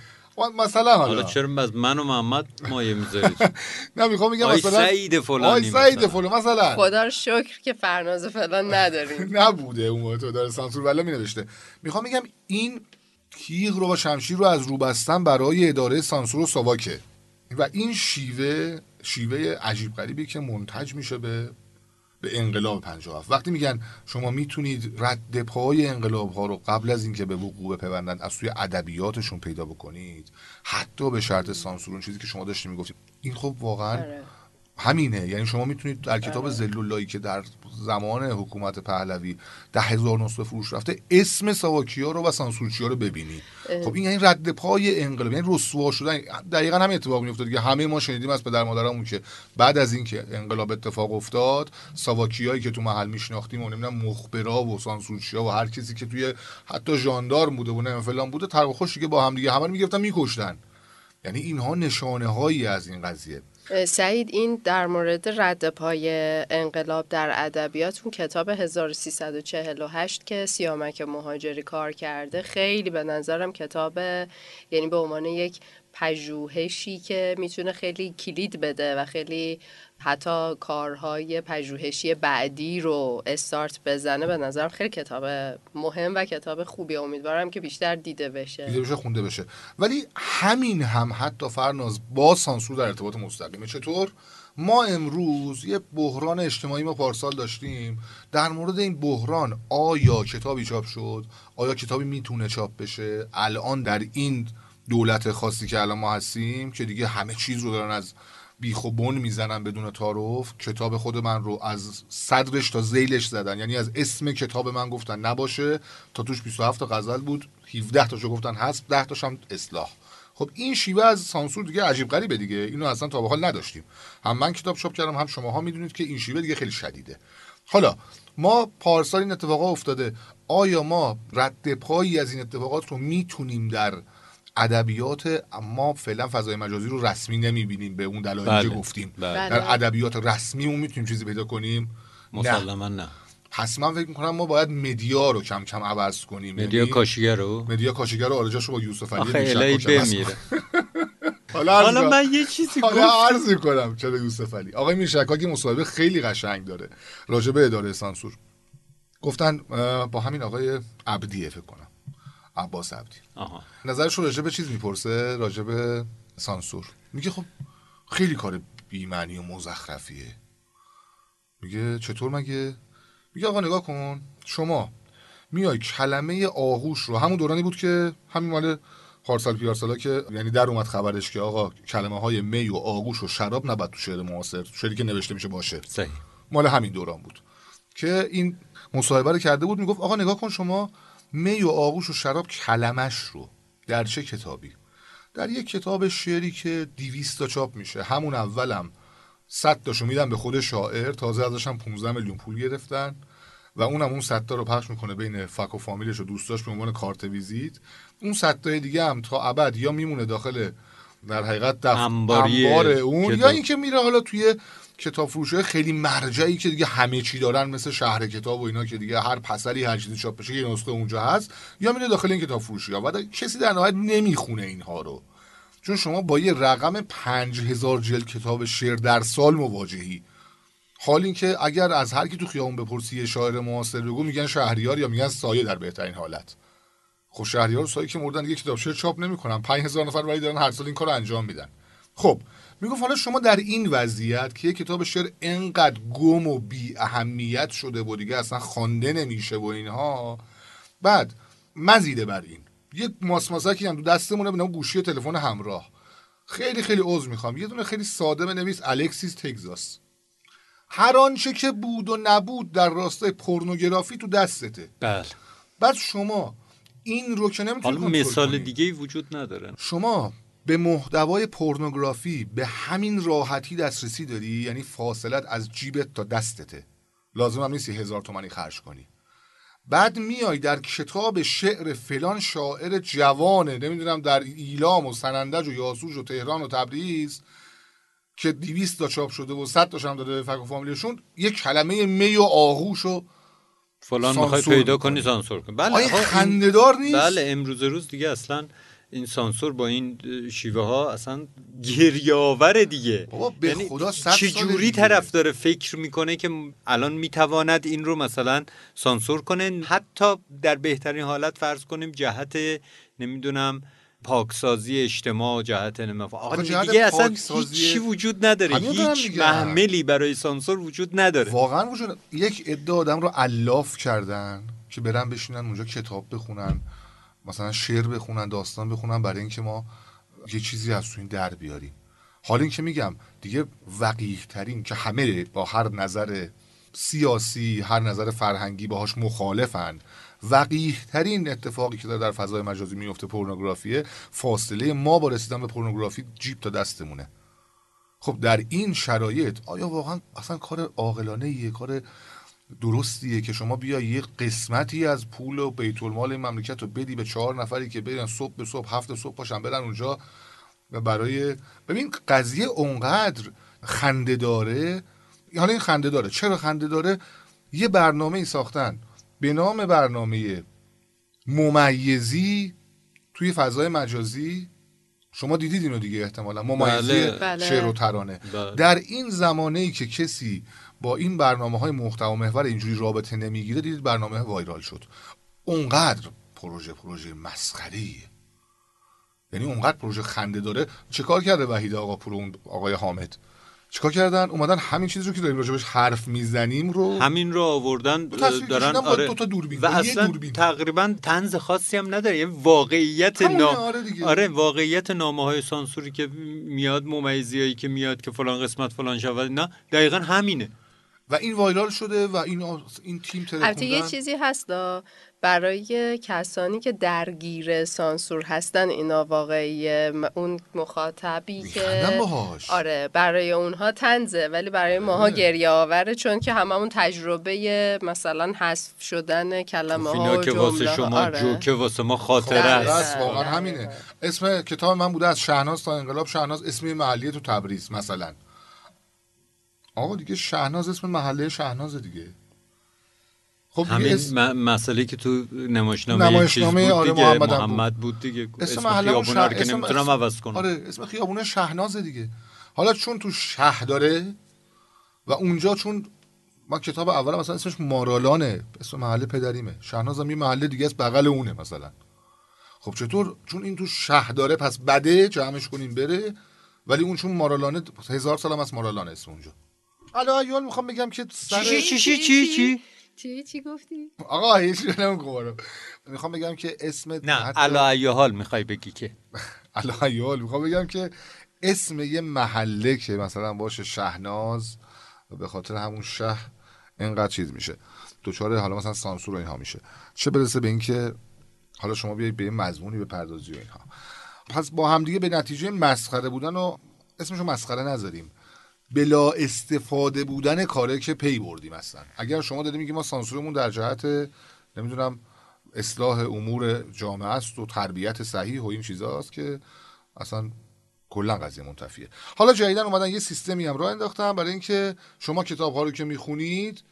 [SPEAKER 2] مثلا حالا.
[SPEAKER 5] حالا چرا از من و محمد مایه می‌ذارید
[SPEAKER 2] نه می‌خوام میگم
[SPEAKER 5] آی
[SPEAKER 2] مثلا
[SPEAKER 5] سعید فلانی
[SPEAKER 2] آی سعید. فلان مثلا.
[SPEAKER 1] خدا رو شکر که فرناز فلان نداریم.
[SPEAKER 2] نبوده اون موقع تو داره سانسور ولی می نوشته می‌خوام بگم این تیغ رو و شمشیر رو از رو بستن برای اداره سانسور و ساواکه و این شیوه شیوه عجیب غریبی که منتج میشه به به انقلاب 57 وقتی میگن شما می‌تونید رد پای انقلاب ها رو قبل از اینکه به وقوع بپیوندن از سوی ادبیاتشون پیدا بکنید حتی به شرط سانسور اون چیزی که شما داشتیم می‌گفتید این خب واقعا
[SPEAKER 1] آره.
[SPEAKER 2] همینه. یعنی شما می‌تونید در کتاب زلولایی که در زمان حکومت پهلوی ده هزار نسخه فروش رفته اسم ساواکیا رو و سانسورچیا رو ببینی خب این یعنی رد پای انقلاب یعنی رسوا شدن. دقیقا همین اتفاق میافتاد دیگه همه ما شنیدیم از پدر مادرمون که بعد از اینکه انقلاب اتفاق افتاد ساواکیایی که تو محل میشناختیم و نمی‌دونم مخبرا و سانسورچیا و هر کسی که توی حتی ژاندارم بوده و نمی‌دونم فلان بوده تر و خوش دیگه با هم دیگه همه می‌گرفتن میکشتن. یعنی اینها نشانه هایی از این قضیه.
[SPEAKER 1] سعید این در مورد رد پای انقلاب در ادبیات اون کتاب 1348 که سیامک مهاجری کار کرده خیلی به نظرم کتاب یعنی به عنوان یک پژوهشی که می‌تونه خیلی کلید بده و خیلی حتی کارهای پژوهشی بعدی رو استارت بزنه به نظرم خیلی کتاب مهم و کتاب خوبی امیدوارم که بیشتر دیده بشه.
[SPEAKER 2] دیده بشه خونده بشه. ولی همین هم حتی فرناز با سانسور در ارتباط مستقیمه. چطور؟ ما امروز یه بحران اجتماعی ما پارسال داشتیم. در مورد این بحران آیا کتابی چاپ شد؟ آیا کتابی می‌تونه چاپ بشه؟ الان در این دولت خاصی که الان ما هستیم که دیگه همه چیز رو دارن از بیخ و بن می‌زنن بدون تعارف. کتاب خود من رو از صدرش تا زیلش زدن. یعنی از اسم کتاب من گفتن نباشه. تا توش 27 تا غزل بود. 17 تاشو گفتن هست 10 تاش هم اصلاح. خب این شیوه از سانسور دیگه عجیب غریبه دیگه. اینو اصلا تا به حال نداشتیم. هم من کتاب چاپ کردم هم شماها می‌دونید که این شیوه دیگه خیلی شدیده. حالا ما پارسال این اتفاقات افتاده. آیا ما رد پایی از این اتفاقات رو می‌تونیم در ادبیات اما فعلا فضای مجازی رو رسمی نمی‌بینیم. به اون دلایلی
[SPEAKER 5] بله.
[SPEAKER 2] که گفتیم.
[SPEAKER 5] بله.
[SPEAKER 2] در ادبیات رسمی اون می‌تونیم چیزی پیدا کنیم؟ نه.
[SPEAKER 5] مسلما نه.
[SPEAKER 2] پس من فکر می‌کنم ما باید مدیا رو کم کم عوض کنیم.
[SPEAKER 5] مدیا
[SPEAKER 2] یعنی
[SPEAKER 5] کاشیگر رو؟
[SPEAKER 2] مدیا کاشیگر رو آرجاش رو با یوسف علی.
[SPEAKER 5] بمیره.
[SPEAKER 2] حالا
[SPEAKER 5] حالا. من یه چیزی
[SPEAKER 2] حالا عرض کنم چرا یوسف علی. آقای میرشکاکی مصاحبه خیلی قشنگ داره. راجع به اداره سانسور. گفتن با همین آقای عبدیه فکر کنم. عباس عبدی.
[SPEAKER 5] آها.
[SPEAKER 2] نظرش رو راجع به چیز می‌پرسه؟ راجع به سانسور. میگه خب خیلی کار بیمعنی و مزخرفیه. میگه چطور مگه؟ میگه آقا نگاه کن. شما میای کلمه آغوش رو همون دورانی بود که همین مال پارسال پیارسالا که یعنی در اومد خبرش که آقا کلمه های می و آغوش و شراب نباید تو شعر معاصر شعری که نوشته میشه باشه.
[SPEAKER 5] صحیح.
[SPEAKER 2] مال همین دوران بود. که این مصاحبه رو کرده بود می‌گفت آقا نگاه کن شما می و آغوش و شراب کلمش رو در چه کتابی؟ در یک کتاب شعری که 200 تا چاپ میشه. همون اولم. 100 تاشو میدن به خود شاعر. تازه ازش هم 15 میلیون پول گرفتن و اونم اون 100 تا رو پخش می‌کنه بین فک و فامیلش و دوستاش به عنوان کارت ویزیت. اون 100 تای دیگه هم تا ابد یا میمونه داخل در حقیقت دف...
[SPEAKER 5] انباری
[SPEAKER 2] انبار اون یا. اینکه میره حالا توی کتاب فروشه خیلی مرجعی که دیگه همه چی دارن مثل شهر کتاب و اینا که دیگه هر پسری هر چیزی چاپ بشه یه نسخه اونجا هست یا میره داخل این کتاب فروشی ها. و کسی در نهایت نمی‌خونه اینها رو. چون شما با یه رقم پنج هزار جلد کتاب شعر در سال مواجهی. حال اینکه اگر از هر کی تو خیابون بپرسی یه شاعر معاصر بگو میگن شهریار یا میگن سایه در بهترین حالت. خب شهریار سایه که مردن دیگه کتاب شعر چاپ نمی‌کنن. 5000 نفر ولی دارن هر سال این کارو انجام میدن. خب می‌گفت حالا شما در این وضعیت که یه کتاب شعر انقدر گم و بی اهمیت شده و دیگه اصلا خوانده نمیشه و اینها بعد مزیده بر این. یه ماسماسکی هم تو دستمونه به نام گوشی تلفن همراه. خیلی خیلی عذر می‌خوام. یه دونه خیلی ساده بنویس الکسیس تگزاس. هر آنچه که بود و نبود در راستای پورنوگرافی تو دستته.
[SPEAKER 5] بله.
[SPEAKER 2] بعد شما این رو که نمی‌تونی
[SPEAKER 5] حالا مثال. دیگه ای وجود نداره.
[SPEAKER 2] شما به محتوای پورنوگرافی به همین راحتی دسترسی داری یعنی فاصلت از جیبت تا دستته لازم هم نیست یه هزار تومنی خرج کنی بعد میای در کتاب شعر فلان شاعر جوانه نمی‌دونم در ایلام و سنندج و یاسوج و تهران و تبریز که 200 تا چاپ شده و 100 تاش هم داده به فک و فامیلشون یه کلمه می و آغوش و
[SPEAKER 5] فلان می‌خوای پیدا. کنی سانسور کن بله این-
[SPEAKER 2] خنده‌دار نیست؟
[SPEAKER 5] بله امروز روز دیگه اصلا این سانسور با این شیوه ها اصلا گریه آوره دیگه.
[SPEAKER 2] بابا به
[SPEAKER 5] یعنی
[SPEAKER 2] خدا
[SPEAKER 5] چجوری. طرف داره فکر می‌کنه که الان می‌تواند این رو مثلا سانسور کنه؟ حتی در بهترین حالت فرض کنیم جهت نمی‌دونم پاکسازی اجتماع جهت آقا
[SPEAKER 2] جهت
[SPEAKER 5] دیگه اصلا هیچی وجود نداره. هیچ. محملی برای سانسور وجود نداره.
[SPEAKER 2] واقعا وجود یک عده آدم رو الاف کردن که برن بشینن اونجا کتاب بخونن. مثلا شعر بخونن داستان بخونن برای اینکه ما یه چیزی از تو این در بیاریم. حالا اینکه میگم دیگه وقیح ترین که همه با هر نظر سیاسی هر نظر فرهنگی باهاش مخالفن وقیح ترین اتفاقی که داره در فضای مجازی میفته پورنوگرافیه فاصله ما با رسیدن به پورنوگرافی جیب تا دستمونه. خب در این شرایط آیا واقعا اصلا کار عاقلانه کار درستیه که شما بیا یه قسمتی از پول و بیت المال این مملکت رو بدی به چهار نفری که برن صبح به صبح هفت صبح پاشن برن اونجا و برای ببین قضیه اونقدر خنده داره. حالا این خنده داره. چرا خنده داره؟ یه برنامه ای ساختن. به نام برنامه ممیزی توی فضای مجازی. شما دیدید اینو دیگه احتمالا. ممیزی
[SPEAKER 5] بله.
[SPEAKER 9] بله.
[SPEAKER 2] شعر و ترانه.
[SPEAKER 5] بله.
[SPEAKER 2] در این زمانه ای که کسی با این برنامه های محتوا محور اینجوری رابطه نمی‌گیره دیدید برنامه وایرال شد. اونقدر پروژه پروژه مسخره یعنی اونقدر پروژه خنده داره. چه کار کرده وحید آقا پور اون آقای حامد؟ چیکار کردن؟ اومدن همین چیزی رو که داریم راجبش حرف می‌زنیم رو
[SPEAKER 5] همین رو آوردن دارن آره.
[SPEAKER 2] دو تا دوربین،
[SPEAKER 5] و اصلا
[SPEAKER 2] دوربین.
[SPEAKER 5] تقریبا تنز خاصی هم نداره یه واقعیت نام
[SPEAKER 2] آره.
[SPEAKER 5] آره واقعیت نامه های سانسوری که میاد ممیزی که میاد که فلان قسمت فلان شود نه دقیقا همینه.
[SPEAKER 2] و این وایرال شده و این این تیم
[SPEAKER 1] البته یه چیزی هست برای کسانی که درگیر سانسور هستن اینا واقعی اون مخاطبی که
[SPEAKER 2] باهاش.
[SPEAKER 1] آره برای اونها تنزه ولی برای ماها گریه آوره چون که هممون تجربه مثلا حذف شدن کلمه ها و
[SPEAKER 5] که واسه شما
[SPEAKER 1] آره.
[SPEAKER 5] جوکه واسه ما خاطره
[SPEAKER 2] خاطره
[SPEAKER 5] است.
[SPEAKER 2] است واقعا همینه. اسم کتاب من بوده از شهناز تا انقلاب. شهناز اسم یه محلیه تو تبریز مثلا. آقا دیگه شهناز اسم محله شهناز دیگه. خب
[SPEAKER 5] همین
[SPEAKER 2] اسم,
[SPEAKER 5] م- مسئله که تو نمایشنامه
[SPEAKER 2] نمایشنامه آره
[SPEAKER 5] دیگه
[SPEAKER 2] محمد
[SPEAKER 5] محمد بود. دیگه.
[SPEAKER 2] اسم
[SPEAKER 5] اسم
[SPEAKER 2] محله
[SPEAKER 5] خیابونا رو که نمی‌تونم عوض کنم.
[SPEAKER 2] آره اسم خیابونه شهناز دیگه. حالا چون تو شه داره و اونجا چون ما کتاب اول مثلا اسمش مارالانه اسم محله پدریمه. شهناز هم یه محله دیگه است بغل اونه مثلا. خب چطور؟ چون این تو شه داره پس بده جمعش کنیم بره ولی اون چون مارالانه هزار سال هم از مارالانه اسم اونجا. حالا ایول می‌خوام بگم که سر
[SPEAKER 5] چی چی چی چی چی؟
[SPEAKER 1] چی چی گفتی؟
[SPEAKER 2] آقا هیچ نمیگم می‌خوام بگم که اسم
[SPEAKER 5] نه ای حال می‌خوای بگی که.
[SPEAKER 2] الله یال می‌خوام بگم که اسم یه محله که مثلا باشه شهناز به خاطر همون شه اینقدر چیز میشه. دوچاره حالا مثلا سانسور و اینها میشه. چه برسه به اینکه حالا شما بیایید به یه مضمونی به پردازی و اینها. پس با همدیگه به نتیجه مسخره بودن و اسمشو مسخره نذاریم. بلا استفاده بودن کاره که پی بردیم اصلا. اگر شما داریم میگی ما سانسورمون در جهت نمی‌دونم اصلاح امور جامعه است و تربیت صحیح و این چیزاست که اصلا کلا قضیه منتفیه. حالا جدیدن اومدن یه سیستمی هم راه انداختن برای اینکه شما کتاب ها رو که می‌خونید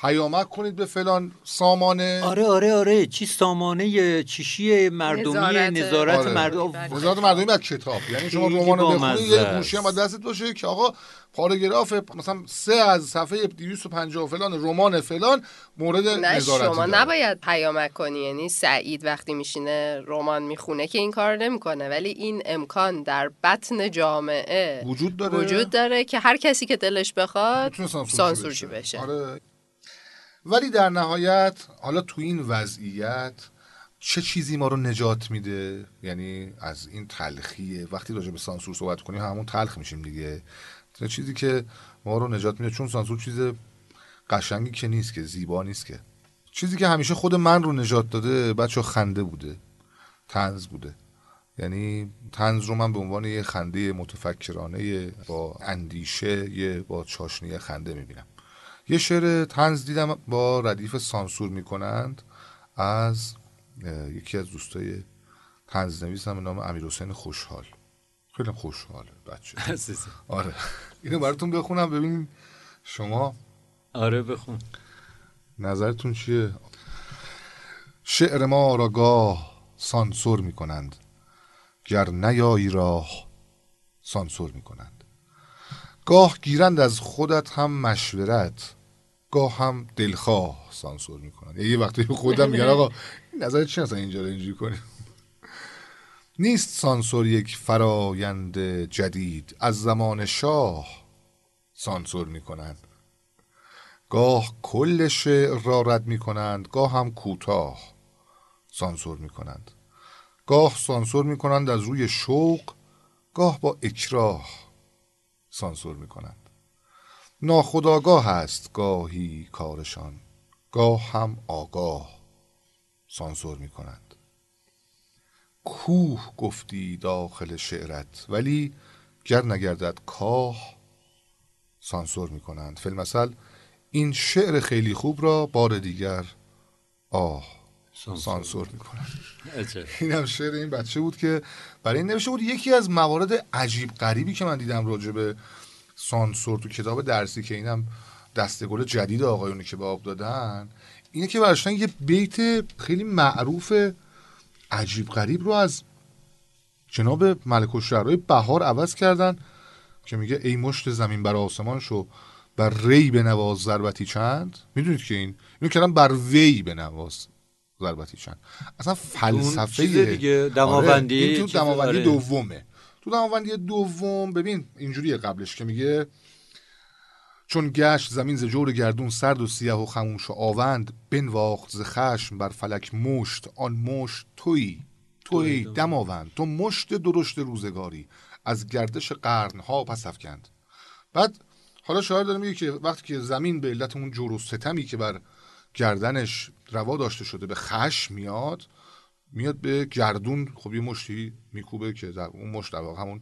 [SPEAKER 2] پیامک کنید به فلان سامانه
[SPEAKER 5] آره آره آره چی سامانه چیشی مردمی
[SPEAKER 1] نظارت.
[SPEAKER 5] نظارت
[SPEAKER 2] آره.
[SPEAKER 5] مردم
[SPEAKER 2] وزارت مردمی از کتاب یعنی شما رمان بخونید یه. گوشی هم دستت باشه که آقا پاراگراف مثلا سه از صفحه 250 فلان رمان فلان مورد
[SPEAKER 1] نه
[SPEAKER 2] نظارتی
[SPEAKER 1] شما
[SPEAKER 2] داره.
[SPEAKER 1] نباید پیامک کنی یعنی سعید وقتی میشینه رمان می‌خونه که این کار نمی‌کنه ولی این امکان در بطن جامعه
[SPEAKER 2] وجود داره
[SPEAKER 1] وجود داره که هر کسی که دلش بخواد
[SPEAKER 2] سانسورشی
[SPEAKER 1] بشه
[SPEAKER 2] آره. ولی در نهایت حالا تو این وضعیت چه چیزی ما رو نجات میده؟ یعنی از این تلخیه وقتی راجع به سانسور صحبت کنیم همون تلخ میشیم دیگه. چه چیزی که ما رو نجات میده؟ چون سانسور چیز قشنگی که نیست که زیبا نیست که. چیزی که همیشه خود من رو نجات داده بچه خنده بوده. تنز بوده. یعنی تنز رو من به عنوان یه خنده متفکرانه با اندیشه یه با چاشنی خنده می‌بینم. یه شعر تنز دیدم با ردیف سانسور می‌کنند از یکی از دوستای تنز نویسم به نام امیر حسین خوشحال. خیلی خوشحاله بچه. آره. اینو براتون بخونم ببینین شما.
[SPEAKER 5] آره بخون.
[SPEAKER 2] نظرتون چیه؟ شعر ما را گاه سانسور می کنند گر نیایی راه سانسور می کنند گاه گیرند از خودت هم مشورت گاه هم دلخواه سانسور می کنند یه وقتی خودم میگن آقا نظر چی اصلا اینجا رو اینجوری کنیم نیست سانسور یک فرایند جدید. از زمان شاه سانسور می کنند گاه کل شعر را رد می کنند گاه هم کوتاه سانسور می کنند گاه سانسور می کنند از روی شوق گاه با اکراه سانسور می کنند ناخداگاه است گاهی کارشان گاه هم آگاه سانسور می کنند کوه گفتی داخل شعرت ولی گر نگردد کاه سانسور می کنند فیلمسل این شعر خیلی خوب را بار دیگر آه سانسور می کنند
[SPEAKER 5] عجب.
[SPEAKER 2] این هم شعر این بچه بود که برای این نوشته بود یکی از موارد عجیب غریبی که من دیدم راجع به سانسور تو کتاب درسی که اینم دستگل جدید آقایونی که به آب دادن اینه که برشتن یه بیت خیلی معروف عجیب غریب رو از جناب ملک الشعرهای بهار عوض کردن که میگه ای مشت زمین بر آسمان شو بر ری بنواز ضربتی چند؟ می‌دونید که این اینو کردن بر وی بنواز ضربتی چند؟ اصلا فلسفه
[SPEAKER 5] دیگه، دماوندی،
[SPEAKER 2] آره، این تو دماوندی
[SPEAKER 5] آره.
[SPEAKER 2] دومه. تو دماوندی دوم ببین اینجوریه قبلش که میگه چون گشت زمین ز جور گردون سرد و سیاه و خموش و آوند بنواخت ز خشم بر فلک مشت. آن مشت تویی تویی دماوند. تو مشت درشت روزگاری. از گردش قرنها پس افکند. بعد حالا شاعر داره میگه که وقتی که زمین به علت اون جور و ستمی که بر گردنش روا داشته شده به خشم میاد میاد به گردون خب یه مشتی میکوبه که در اون مشت در واقع همون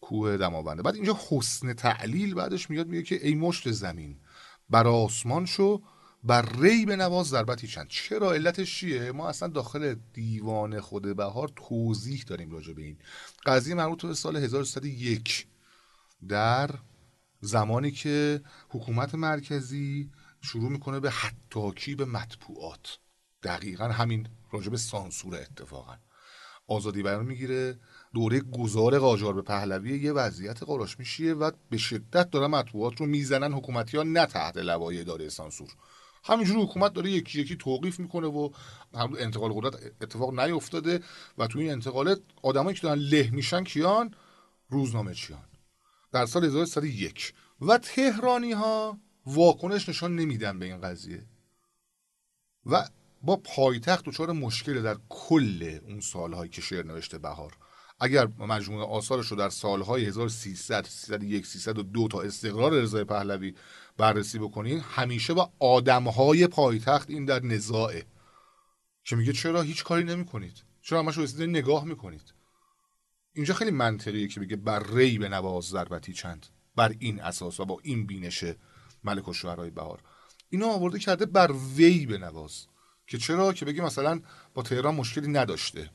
[SPEAKER 2] کوه دماونده. بعد اینجا حسن تعلیل بعدش میاد میگه که ای مشت زمین بر آسمان شو بر ری به نواز ضربتی چند. چرا؟ علتش چیه؟ ما اصلا داخل دیوان خود بهار توضیح داریم راجع به این. قضیه مربوط به سال 1301 در زمانی که حکومت مرکزی شروع می‌کنه به حتاکی به مطبوعات دقیقا همین راجع به سانسور اتفاقا. آزادی بیان می‌گیره دوره گذار قاجار به پهلوی یه وضعیت قاراش میشیه و به شدت داره مطبوعات رو می‌زنن حکومتی ها نه تحت لوای اداره سانسور. همینجوری حکومت داره یکی یکی توقیف می‌کنه و هم انتقال قدرت اتفاق نیفتاده و تو این انتقالات آدمایی که دارن له میشن کیان؟ روزنامه چیان. در سال 1301 و تهرانی ها واکنش نشان نمیدن به این قضیه. و با پایتخت دچار مشکل در کل اون سالهایی که شعر نوشته بهار. اگر مجموعه آثارش رو در سالهای 1300 301 302 تا استقرار رضای پهلوی بررسی بکنین همیشه با آدمهای پایتخت این در نزاعه. که میگه چرا هیچ کاری نمی‌کنید؟ چرا همش رو نگاه می‌کنید؟ اینجا خیلی منطقیه که بگه بر ری به نواز ضربتی چند. بر این اساس و با این بینش ملک و شعرهای بهار. اینو آورده کرده بر وی به نواز. که چرا؟ که بگی مثلا با تهران مشکلی نداشته.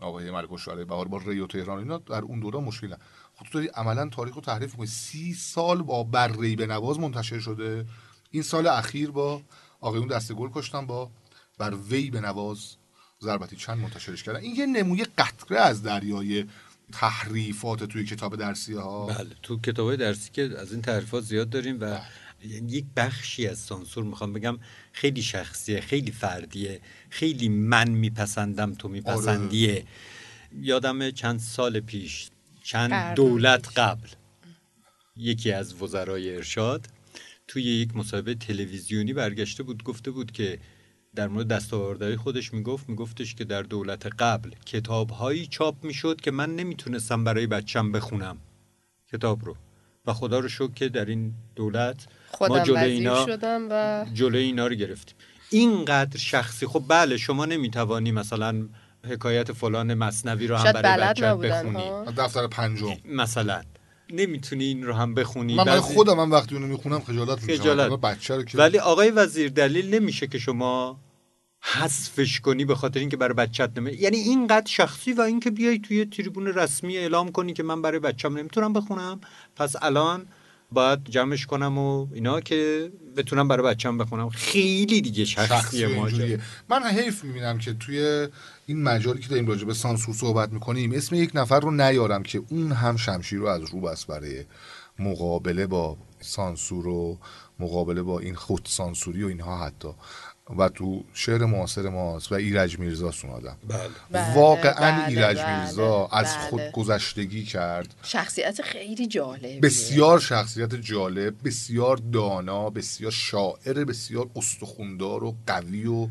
[SPEAKER 2] آقای ملک شعرهای بهار با ری و تهران اینا در اون دوره مشکلی نه. خب تو داری عملا تاریخ رو تحریف می‌کنی. سی سال با بر ری به نواز منتشر شده. این سال اخیر با آقایون دست گل کشتن با بر وی به نواز ضربتی چند منتشرش کردن. این یه نموی قطره از دریای تحریفات توی کتاب درسی ها
[SPEAKER 5] بله تو کتاب درسی که از این تحریفات زیاد داریم و یک بخشی از سانسور می‌خوام بگم خیلی شخصیه خیلی فردیه خیلی من میپسندم تو میپسندیه یادم چند سال پیش چند. دولت قبل یکی از وزرای ارشاد توی یک مصاحبه تلویزیونی برگشته بود گفته بود که در مورد دستاوردهای خودش می‌گفت میگفتش که در دولت قبل کتابهایی چاپ می‌شد که من نمی‌تونستم برای بچم بخونم. کتاب رو. و خدا رو شکر که در این دولت ما جلوی اینا
[SPEAKER 1] شدم و
[SPEAKER 5] جلوی اینا رو گرفتیم. اینقدر شخصی خب بله شما نمی‌توانی مثلا حکایت فلان مصنوی رو هم برای
[SPEAKER 1] نبودن
[SPEAKER 5] بخونی.
[SPEAKER 1] ها؟
[SPEAKER 2] دفتر پنجم.
[SPEAKER 5] مثلا نمی‌تونی این رو هم بخونی.
[SPEAKER 2] من
[SPEAKER 5] بعضی-
[SPEAKER 2] خودم من وقتی اونو می‌خونم خجالت می‌کشم
[SPEAKER 5] خجالت.
[SPEAKER 2] بچه رو که
[SPEAKER 5] ولی آقای وزیر دلیل نمیشه که شما حذفش کنی به خاطر اینکه برای بچت نمی یعنی اینقدر شخصی و اینکه بیای توی تریبون رسمی اعلام کنی که من برای بچم نمی‌تونم بخونم پس الان باید جمعش کنم و اینا که بتونم برای بچم بخونم خیلی دیگه
[SPEAKER 2] شخصی
[SPEAKER 5] ماجرا.
[SPEAKER 2] من حیف می‌بینم که توی این مجالی که داریم راجع به سانسور صحبت می‌کنیم اسم یک نفر رو نیارم که اون هم شمشیر رو از رو بست برای مقابله با سانسور و مقابله با این خود سانسوری و اینها حتی. و تو شعر معاصر ماست و ایرج میرزا اون آدم
[SPEAKER 5] بله.
[SPEAKER 1] بله،
[SPEAKER 2] واقعا
[SPEAKER 1] بله،
[SPEAKER 2] ایرج
[SPEAKER 1] بله،
[SPEAKER 2] میرزا از
[SPEAKER 1] بله.
[SPEAKER 2] خود گذشتگی کرد.
[SPEAKER 1] شخصیت خیلی جالبیه.
[SPEAKER 2] بسیار شخصیت جالب بسیار دانا بسیار شاعر بسیار استخوندار و قوی و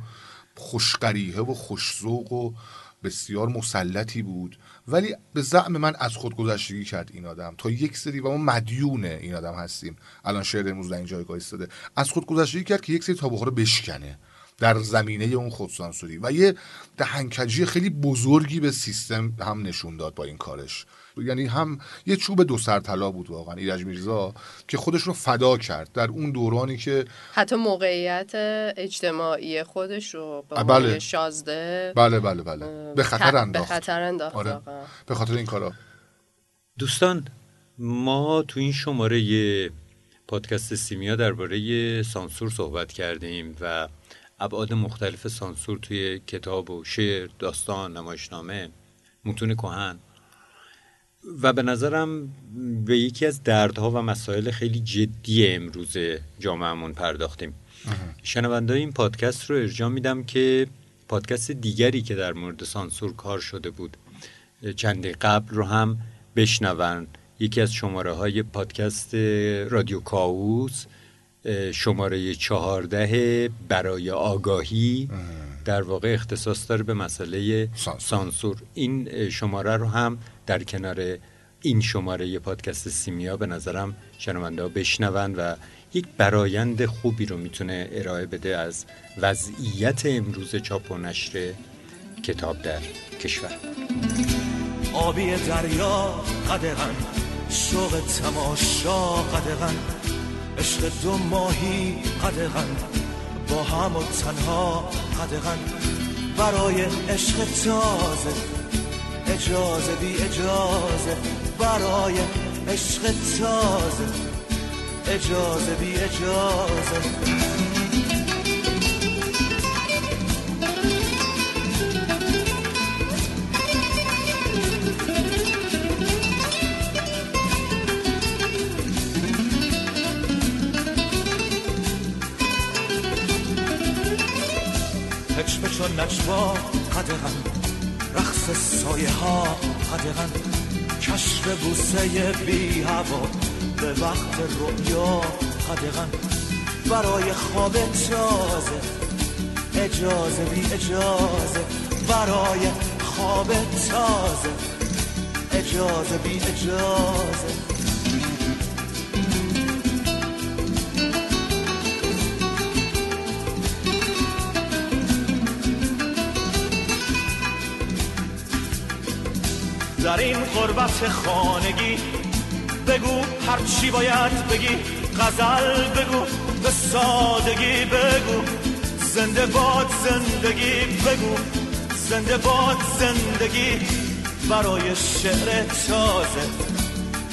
[SPEAKER 2] خوشقریحه و خوشذوق و بسیار مسلطی بود. ولی به زعم من از خود گذشتگی کرد این آدم. تا یک سری و ما مدیون این آدم هستیم. الان شعر امروز در این جایگاه ایستاده از خود گذشتگی کرد که یک سری تابوها رو بشکنه در زمینه اون خودسانسوری. و یه دهنکجی خیلی بزرگی به سیستم هم نشون داد با این کارش. یعنی هم یه چوب دو سر طلا بود واقعا ایرج میرزا که خودش رو فدا کرد در اون دورانی که
[SPEAKER 1] حتی موقعیت اجتماعی خودش رو به
[SPEAKER 2] بله.
[SPEAKER 1] شازده
[SPEAKER 2] بله بله بله به خطر
[SPEAKER 1] ت- به
[SPEAKER 2] انداخت
[SPEAKER 1] خطر انداخت
[SPEAKER 2] آره.
[SPEAKER 1] واقعا.
[SPEAKER 2] به خاطر این کارا
[SPEAKER 5] دوستان ما تو این شماره ی پادکست سیمیا درباره سانسور صحبت کردیم و ابعاد مختلف سانسور توی کتاب و شعر داستان نمایشنامه متون کهن و به نظرم به یکی از دردها و مسائل خیلی جدی امروز جامعهمون پرداختیم. شنونده این پادکست رو ارجاع میدم که پادکست دیگری که در مورد سانسور کار شده بود چندی قبل رو هم بشنون یکی از شماره های پادکست رادیو کاوس شماره چهارده برای آگاهی. در واقع اختصاص داره به مسئله
[SPEAKER 2] سانسور.
[SPEAKER 5] سانسور. این شماره رو هم در کنار این شماره پادکست سیمیا به نظرم شنونده ها بشنون و یک برایند خوبی رو می‌تونه ارائه بده از وضعیت امروز چاپ و نشر کتاب در کشور.
[SPEAKER 10] آبی دریا قدغن شوق تماشا قدغن عشق دو ماهی قدغن. با هم و تنها قدغن برای عشق تازه اجازه بی اجازه. برای عشق تازه اجازه بی اجازه. و نجوا قدغن. رقص سایه ها قدغن. کشف بوسه بی هوا به وقت رؤیا قدغن. برای خواب تازه اجازه بی اجازه. برای خواب تازه اجازه بی اجازه. در این قربت خانگی. بگو هر چی باید بگی غزل بگو به سادگی بگو. زنده باد زندگی بگو زنده باد زندگی. برای شعر تازه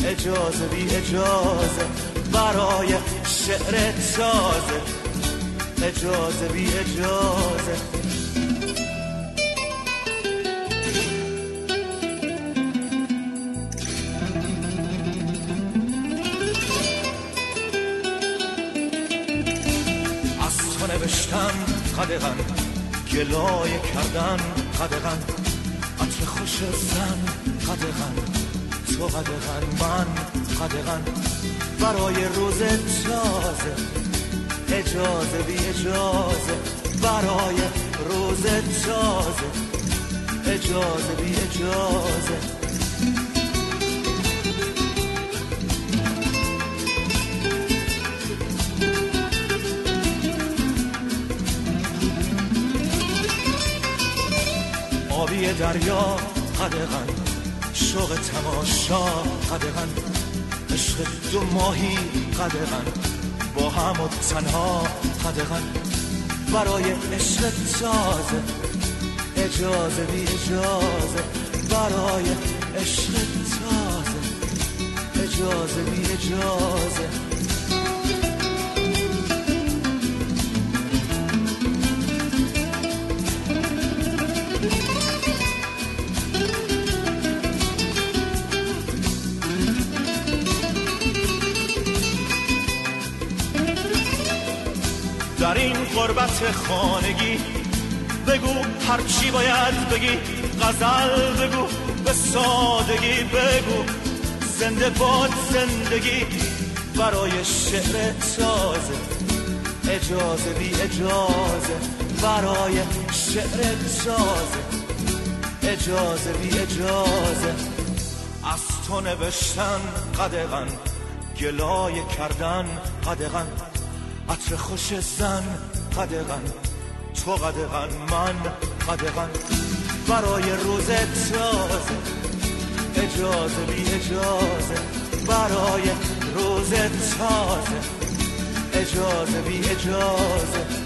[SPEAKER 10] اجازه بی اجازه. برای شعر تازه اجازه بی اجازه. نوشتن قدغن گلای کردن قدغن عطر خوش زن قدغن تو قدغن من قدغن برای روز تازه اجازه بی اجازه. برای روز تازه اجازه بی اجازه. دریا قدغن. شوق تماشا قدغن. عشق دو ماهی قدغن. با هم و تنها قدغن. برای عشق تازه اجازه بی اجازه. برای عشق تازه اجازه بی اجازه. قربت خانگی. بگو هر چی باید بگی غزل بگو به سادگی بگو. زنده باد زندگی برای شعر تازه. اجازه بی اجازه برای شعر تازه. اجازه بی اجازه. از تو نوشتن قدغن گلای کردن قدغن. عطر خوش زن قدغن تو قدغن من قدغن. برای روز تازه اجازه بی اجازه. برای روز تازه اجازه بی اجازه.